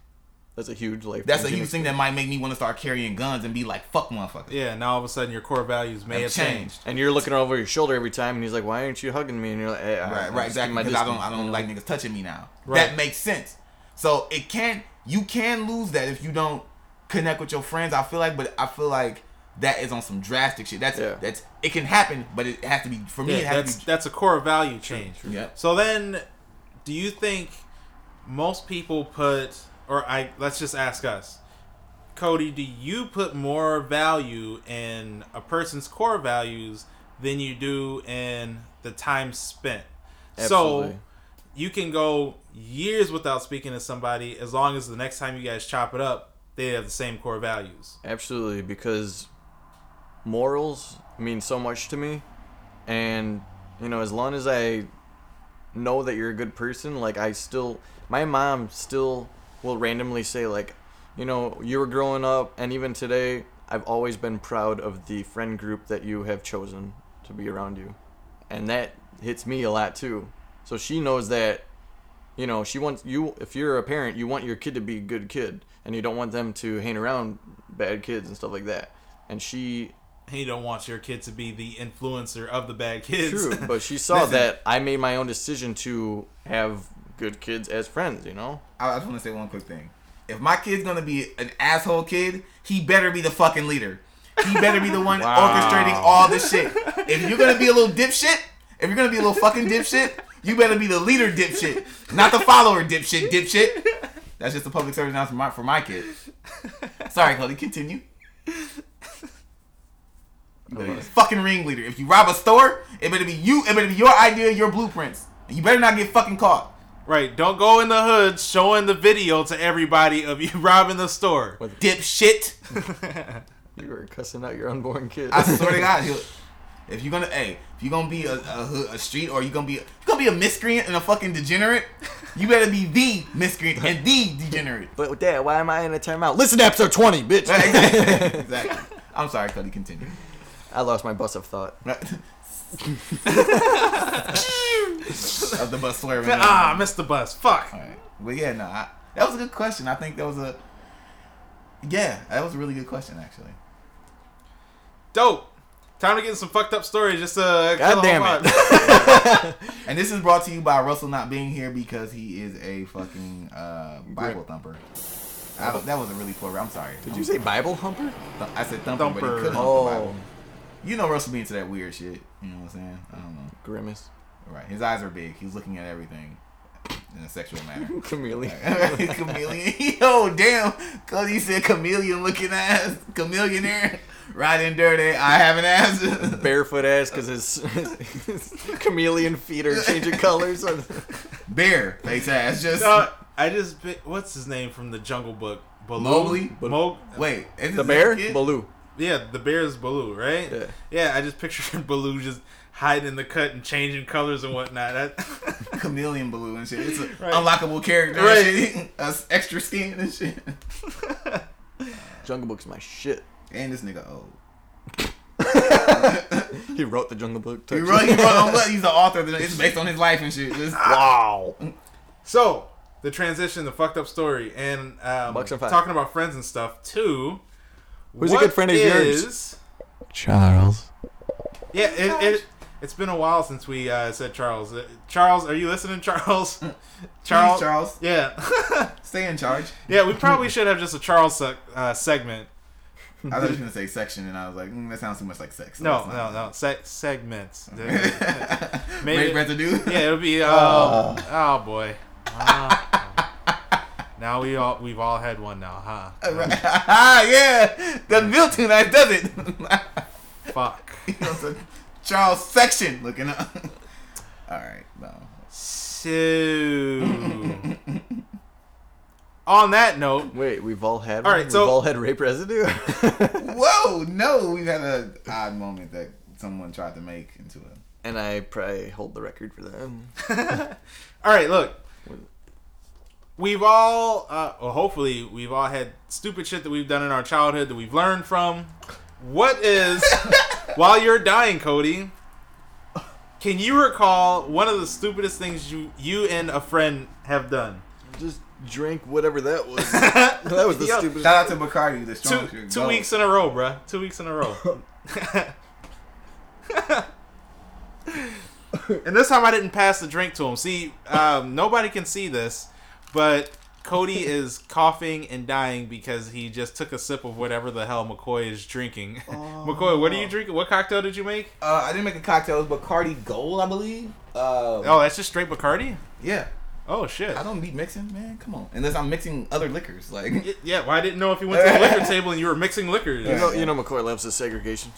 That's a huge life. That's a huge thing that might make me want to start carrying guns and be like, fuck motherfucker. yeah, now all of a sudden your core values may have, Have changed. changed. And you're looking over your shoulder every time, and he's like, "Why aren't you hugging me?" And you're like, hey, I- Right, I'm right, exactly. Because I don't, I don't like niggas touching me now. Right. That makes sense. So it can't, you can lose that if you don't connect with your friends. I feel like, but I feel like that is on some drastic shit. That's Yeah. that's it can happen, but it has to be for me. Yeah, it has that's to be. that's a core value change. Yep. So then, do you think most people put, or I let's just ask us, Cody, do you put more value in a person's core values than you do in the time spent? Absolutely. So you can go years without speaking to somebody as long as the next time you guys chop it up, they have the same core values. Absolutely, because morals mean so much to me, and you know, as long as I know that you're a good person, like I still, my mom still will randomly say like, you know, you were growing up, and even today, I've always been proud of the friend group that you have chosen to be around you, and that hits me a lot too. So she knows that you know, she wants you. If you're a parent, you want your kid to be a good kid, and you don't want them to hang around bad kids and stuff like that. And she, And you don't want your kid to be the influencer of the bad kids. true, but she saw Listen. that I made my own decision to have good kids as friends. You know, I I just want to say one quick thing. If my kid's gonna be an asshole kid, he better be the fucking leader. He better be the one Wow. orchestrating all this shit. If you're gonna be a little dipshit, if you're gonna be a little fucking dipshit, you better be the leader dipshit, not the follower dipshit dipshit. That's just a public service announcement for my, for my kid. Sorry, Cody. Continue. You better the fucking ringleader. If you rob a store, it better be you. It better be your idea, your blueprints. You better not get fucking caught. Right, don't go in the hood showing the video to everybody of you robbing the store. Dipshit. you were cussing out your unborn kid. I swear to God, if you're gonna, hey, if you're gonna be a, a, a street or you're gonna be, you're gonna be a miscreant and a fucking degenerate, you better be the miscreant and the degenerate. but with that, why am I in a timeout? Listen to episode twenty, bitch. Exactly. exactly. I'm sorry, Cody. Continue. I lost my bus of thought. of the bus swerving. ah, I missed the bus. Fuck. All right. But yeah, no, I, that was a good question. I think that was a, yeah, that was a really good question actually. Dope. Time to get some fucked up stories. Just uh, God damn it. it. And this is brought to you by Russell not being here because he is a fucking uh, Bible thumper. I, that was a really poor. I'm sorry. Did you say Bible humper? Th- I said thumper, but Thumper. he could hump Oh. The Bible. You know Russell be into that weird shit. You know what I'm saying? I don't know. Grimace. Right. His eyes are big. He's looking at everything in a sexual manner. Chameleon. chameleon. Yo, damn. Cause Cody said chameleon looking ass. Chameleon there. Riding dirty. I have an ass. Barefoot ass because his, his chameleon feet are changing colors. Bear face ass. Just. Uh, I just what's his name from the Jungle Book? Baloo. Mowgli? Mo- Wait. is the bear? kid? Baloo. Yeah, the bear is Baloo, right? Yeah. Yeah, I just pictured Baloo just hiding in the cut and changing colors and whatnot. That, Chameleon Baloo and shit. It's a Right. unlockable character. Right. And shit. Us extra skin and shit. Jungle Book's my shit. And this nigga old. He wrote the Jungle Book. He wrote, he wrote on what? He's the author. Of the, it's based on his life and shit. Just, Wow. so the transition, the fucked up story, and um, Bucks and five. talking about friends and stuff too. Who's a good friend of yours? Charles. Yeah, it, it It's been a while since we uh, said Charles. Uh, Charles, are you listening, Charles? Charles, Charles, Yeah, stay in charge. yeah. We probably should have just a Charles seg- uh, segment. I thought you were gonna say section, and I was like, mm, that sounds too much like sex. so No, that's no, no. Se- segments. Rape Maybe. residue. Yeah, it'll be. Um, oh boy. Ah. Now we all we've all had one now, huh? Uh, right. Ah, yeah, the built tonight does it. Fuck. You know, Charles section looking up. All right, no. So, on that note, Wait, we've all had. All one? right, we've all had rape residue. Whoa, no, we've had an odd moment that someone tried to make into a. and I probably hold the record for that. all right, look. We've all, uh, well, hopefully, we've all had stupid shit that we've done in our childhood that we've learned from. What is, while you're dying, Cody? Can you recall one of the stupidest things you you and a friend have done? Just drink whatever that was. that was the Yo, stupidest. Shout out to Bacardi, the two two weeks in a row, bruh. Two weeks in a row. and this time I didn't pass the drink to him. See, um, nobody can see this, but Cody is coughing and dying because he just took a sip of whatever the hell McCoy is drinking. McCoy, what are you drinking? What cocktail did you make? Uh, I didn't make a cocktail. It was Bacardi Gold, I believe. Uh, Oh, that's just straight Bacardi. yeah. Oh shit. I don't need mixing, man. Come on. Unless I'm mixing other liquors, like. Y- Yeah, well, I didn't know if you went to the liquor table and you were mixing liquors. You know, you know McCoy loves his segregation.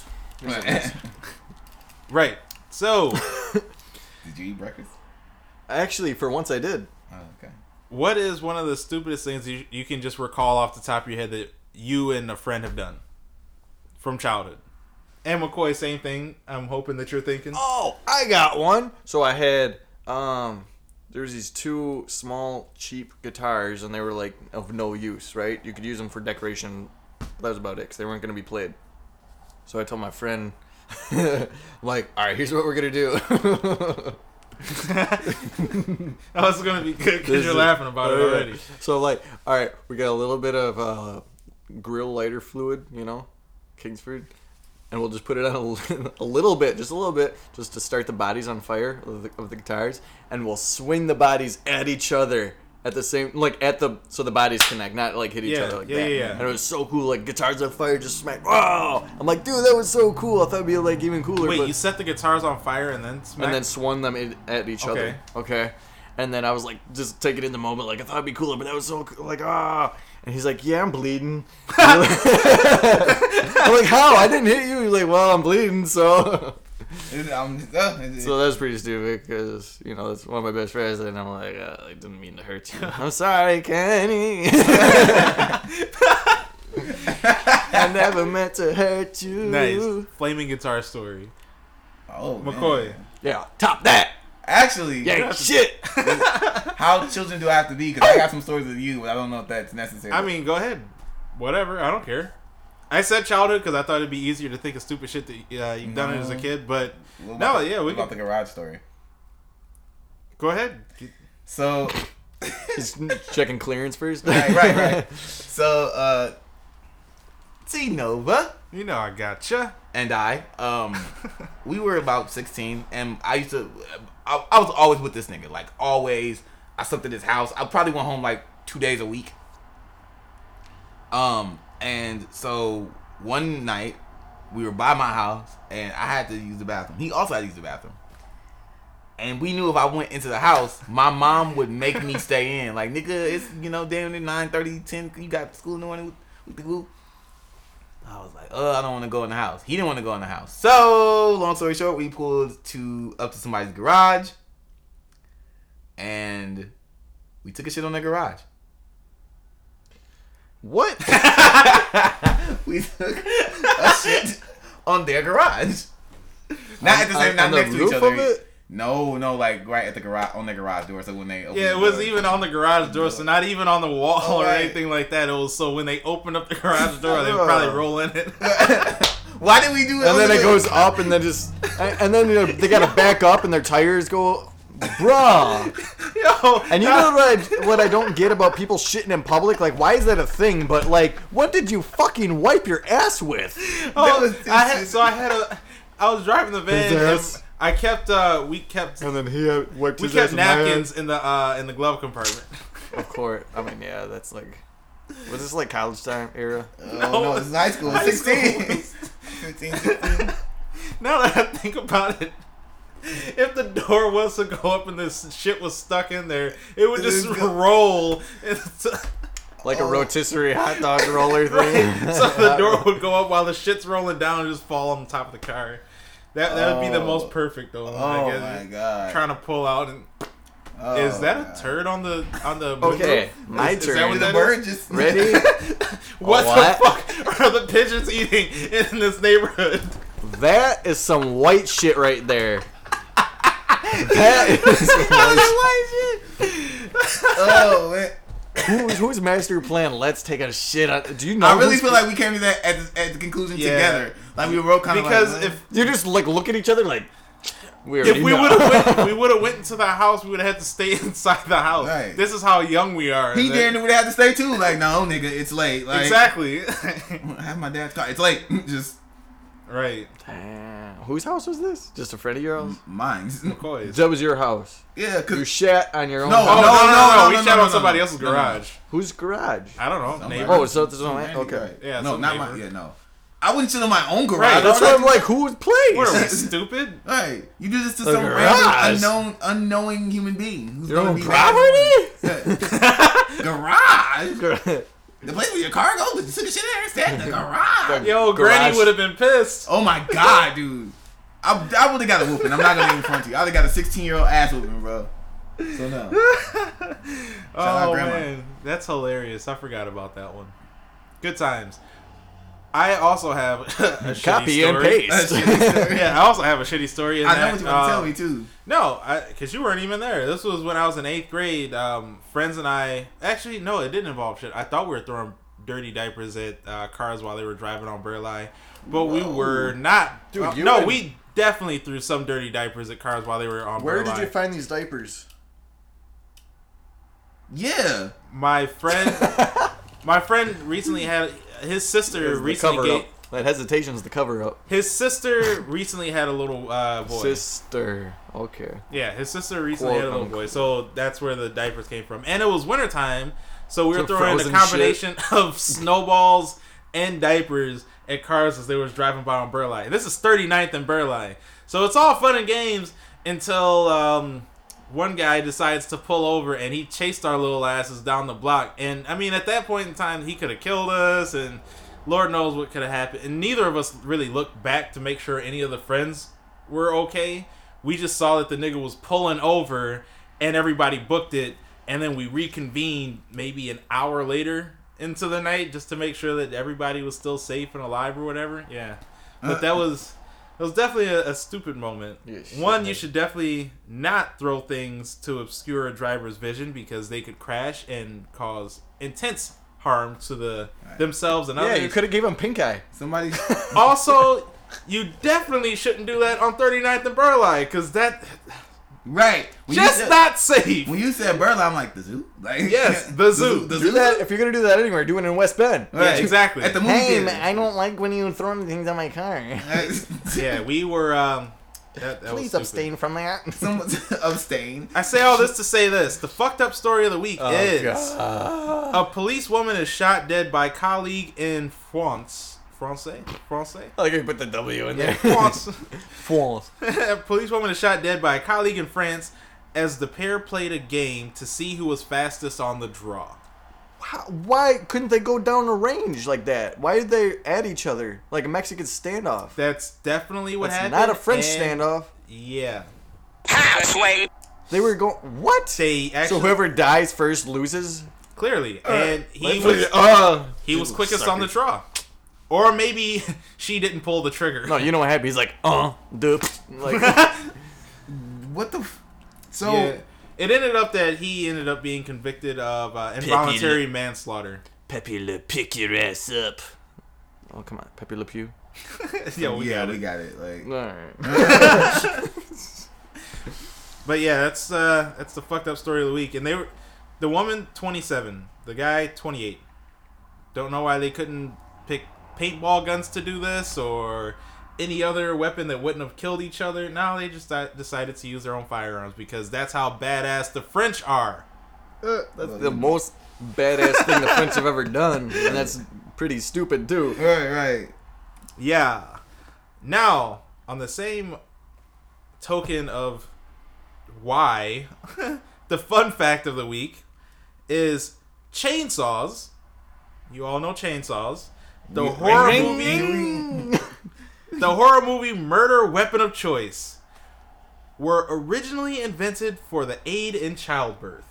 Right. So, Did you eat breakfast? Actually, for once I did. Oh, okay. What is one of the stupidest things you, you can just recall off the top of your head that you and a friend have done from childhood? And McCoy, same thing. I'm hoping that you're thinking. Oh, I got one. So I had um there was these two small cheap guitars and they were like of no use, right? You could use them for decoration. That was about it cuz they weren't going to be played. So I told my friend I'm like, "All right, here's what we're going to do." Oh, it's gonna be good because you're is- laughing about it Oh, already. So like, all right, we got a little bit of uh, grill lighter fluid, you know, Kingsford, and we'll just put it on a, a little bit, just a little bit, just to start the bodies on fire of the, of the guitars, and we'll swing the bodies at each other at the same, like at the so the bodies connect, not like hit each Yeah, other like yeah, that. yeah, yeah. And it was so cool, like guitars on fire, just smack. Wow! I'm like, dude, that was so cool. I thought it'd be like even cooler. Wait, but- you set the guitars on fire and then smack? and then swung them in, at each other. Okay. And then I was like, just take it in the moment, like I thought it'd be cooler, but that was so cool. like ah. And he's like, yeah, I'm bleeding. I'm like, how? I didn't hit you. He's like, well, I'm bleeding, so. It- I'm- uh, So that's pretty stupid because you know that's one of my best friends, and I'm like, uh, I didn't mean to hurt you. I'm sorry, Kenny. I never meant to hurt you. nice flaming guitar story. oh, man. McCoy. Yeah, top that. Actually, Yeah, shit. how children do I have to be? Because I got some stories with you, but I don't know if that's necessary. I mean, go ahead. Whatever. I don't care. I said childhood because I thought it'd be easier to think of stupid shit that uh, you've done as a kid, but What no, the- yeah, we what about can the garage story. go ahead. So, Just checking clearance first. right, right, right. So, uh, T Nova You know I gotcha. and I, um, we were about 16, and I used to, I, I was always with this nigga, like always. I slept at his house. I probably went home like two days a week. Um, and so one night we were by my house, and I had to use the bathroom. He also had to use the bathroom. And we knew if I went into the house, my mom would make me stay in. Like, nigga, it's, you know, damn near 9 30, 10, you got school in the morning with, the group. I was like, oh, I don't want to go in the house. He didn't want to go in the house. So, long story short, we pulled to up to somebody's garage, and we took a shit on their garage. What? we took a shit on their garage. Not at the same, On- not on next to each other. it? No, no, like right at the garage on the garage door. So when they open Yeah, the it was door- even on the garage door, so not even on the wall oh, or Alright. anything like that. It was so when they opened up the garage door, they would probably roll in it. Why did we do it? and then it goes up, and then just, and and then you know, they gotta back up, and their tires go, bruh. Yo, And you know what I, what I don't get about people shitting in public? Like, why is that a thing? But like, what did you fucking wipe your ass with? Oh, was- I had, so I had a. I was driving the van. And. I kept uh we kept And then he had wiped we his kept ass with my napkins in the uh in the glove compartment. Of course. I mean, yeah, that's like. Was this like college time era? Oh, no, it's high school. High 16. school. 15, 16. now that I think about it, if the door was to go up and this shit was stuck in there, it would just It roll. into- Like a Oh. rotisserie hot dog roller thing. so the door would go up while the shit's rolling down and just fall on the top of the car. That that would be the Oh. most perfect though. I Oh guess. my god. Trying to pull out and Oh, is that a God. turd on the on the Okay, moonroof? my is, Is that turn. what the that bird is? just Ready? What, What? the fuck are the pigeons eating in this neighborhood? That is some white shit right there. That is oh man. who's who's master plan? Let's take a shit on. Do you know? I really feel like we came to that at the, at the conclusion Yeah. together. Like we wrote kind of Because like, if you're just like look at each other like. We if we would have went, we would have went into the house. We would have had to stay inside the house. Right. This is how young we are. he That- damn near would have to stay too. Like no, nigga, it's late. Like, exactly. I have my dad's car. It's late. Just right. Damn. Whose house was this? Just a friend of yours? mine. McCoy's. That was your house. yeah, cause You cause shat on your own. No, house. no, no, no! no, no, we no, shot no, on no, somebody no. else's No, no. garage. Whose garage? I don't know. Neighbor. Oh, so this is on okay. Yeah, no, some not neighbor. my. Yeah, no. I wouldn't sit on my own garage. Right, That's Why why I'm I like, whose place? What are we stupid? Hey, you do this to The some garage. random, unknown, unknowing human being who's Your gonna own be property? garage. The place where your car goes, but you took a shit there instead. The garage. Yo, Garage. Granny would have been pissed. Oh my god, dude. I, I would have got a whooping. I'm not gonna even front to you. I would have got a 16 year old ass whooping, bro. So no. out Oh Grandma. man, that's hilarious. I forgot about that one. Good times. I also have a shitty Copy and story. paste. yeah, I also have a shitty story. In I know that, what you want to tell me too. No, because you weren't even there. This was when I was in eighth grade. Um, friends and I actually no, it didn't involve shit. I thought we were throwing dirty diapers at uh, cars while they were driving on Burleigh, but we were not. Dude, uh, you no, and- we definitely threw some dirty diapers at cars while they were on. Where did you find these diapers? Yeah. my friend? my friend recently had his sister The recently. Gave. That hesitation's the cover up. his sister recently had a little uh, boy. Sister. Okay. Yeah, his sister recently Quote, had a little boy, so that's where the diapers came from. And it was wintertime, so we were throwing a combination of snowballs and diapers at cars as they was driving by on Burleigh. This is 39th and Burleigh. So it's all fun and games until um, one guy decides to pull over and he chased our little asses down the block. And I mean, at that point in time, he could have killed us and Lord knows what could have happened. And neither of us really looked back to make sure any of the friends were okay. We just saw that the nigga was pulling over and everybody booked it. And then we reconvened maybe an hour later into the night just to make sure that everybody was still safe and alive or whatever. Yeah. But uh, that was it was definitely a, a stupid moment. Yeah, One, you should definitely not throw things to obscure a driver's vision because they could crash and cause intense harm to the themselves and Yeah, others. you could have gave him pink eye. Somebody. also, you definitely shouldn't do that on 39th and Burleigh because that right. When just said- not safe. When you said Burla, I'm like the zoo. Like Yes, the zoo. The Do zoo. that if you're gonna do that anywhere. Do it in West Bend. Yeah, exactly. At the movie theater. don't like when you throw things on my car. Yeah, we were. Um, that, that Please abstain from that. Someone abstain. I say all this to say this: the fucked up story of the week Oh, is God. a police woman is shot dead by colleague in France. France, France. I like I put the W in there. France. France. a police woman is shot dead by a colleague in France as the pair played a game to see who was fastest on the draw. How, why couldn't they go down a range like that? Why did they at each other like a Mexican standoff? That's definitely what That's happened. not a French and- standoff. Yeah, They were going what? they actually so whoever dies first loses. clearly, and he was uh, he was you quickest on the suckers. draw, or maybe she didn't pull the trigger. No, you know what happened? He's like, uh, dup. Like, What the? F- so Yeah. It ended up that he ended up being convicted of uh, involuntary manslaughter. Pepe Le pick your ass up. Oh come on, Pepe Le Pew. yeah, we yeah, got we it. got it. Like Alright. But yeah, that's uh, that's the fucked up story of the week. And they were the woman twenty seven, the guy twenty eight. Don't know why they couldn't pick paintball guns to do this or any other weapon that wouldn't have killed each other. No, they just di- decided to use their own firearms because that's how badass the French are. Uh, that's the most badass thing the French have ever done, and that's pretty stupid too. Right, right. Yeah. Now, on the same token of why, the fun fact of the week is chainsaws. You all know chainsaws. The Ring, horror ring, movie, the horror movie Murder Weapon of Choice, were originally invented for the aid in childbirth.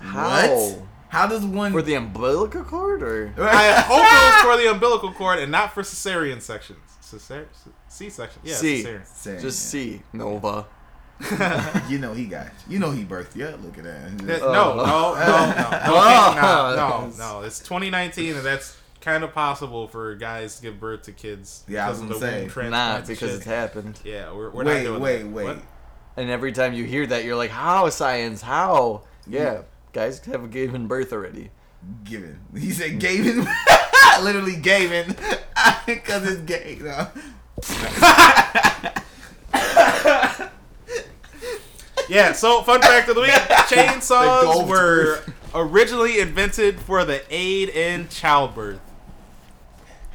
How? What? How does one? For the umbilical cord, or I hope it was for the umbilical cord and not for cesarean sections. Cesarean, C-section. Yeah, C. cesarean. Say, just. C Nova? you know he got you. You know he birthed you. Look at Yeah, that. No, no, no, no, Oh. no, no, no, no. It's 2019, and that's kind of possible for guys to give birth to kids Yeah, I was because of gonna the say. womb transplants Not because shit. it's happened. Yeah, we're, we're not wait, doing wait, that. wait. What? And every time you hear that, you're like, "How science? How?" Mm. Yeah, guys have given birth already. Given. He said Gavin. Literally Gavin. Because it's gay. No. Yeah. So, fun fact of the week: The chainsaws gold were originally invented for the aid in childbirth.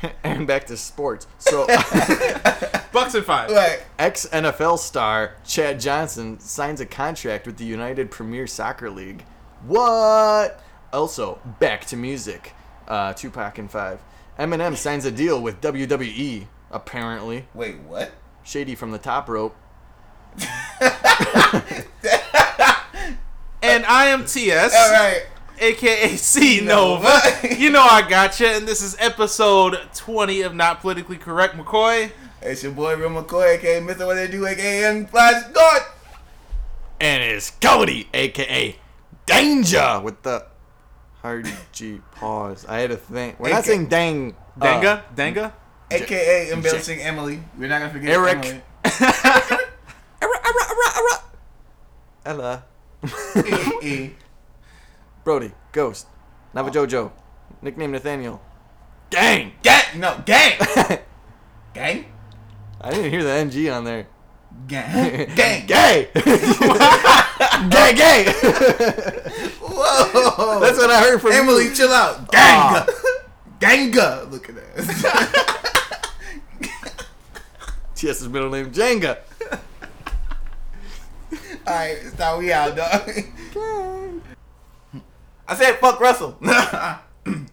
and back to sports. So, Bucks and five. Like, ex NFL star Chad Johnson signs a contract with the United Premier Soccer League. What? Also, back to music. Uh, Tupac and Five. Eminem signs a deal with WWE. Apparently, wait, what? Shady from the top rope. And I am TS. All right. aka C Nova. Nova. you know I gotcha, and this is episode 20 of Not Politically Correct McCoy. It's your boy Real McCoy, aka Mr. What They Do, aka Young Flash God. And it's Cody, aka Danger, with the hard G pause. I had to think. We're not saying dang. uh, Danga? Danga? AKA Embellishing Emily. We're not gonna forget Eric. Emily. Ella. Brody, Ghost, Navajojo, oh. nickname Nathaniel. Gang! Gang. No, gang. gang. I didn't hear the NG on there. Gang. Gang. Gay! gay, gay! Whoa. That's what I heard from Emily, you. chill out. Ganga. Ah. Ganga. Look at that. TS's middle name, Jenga. Alright, it's how we out, dog. I said fuck Russell.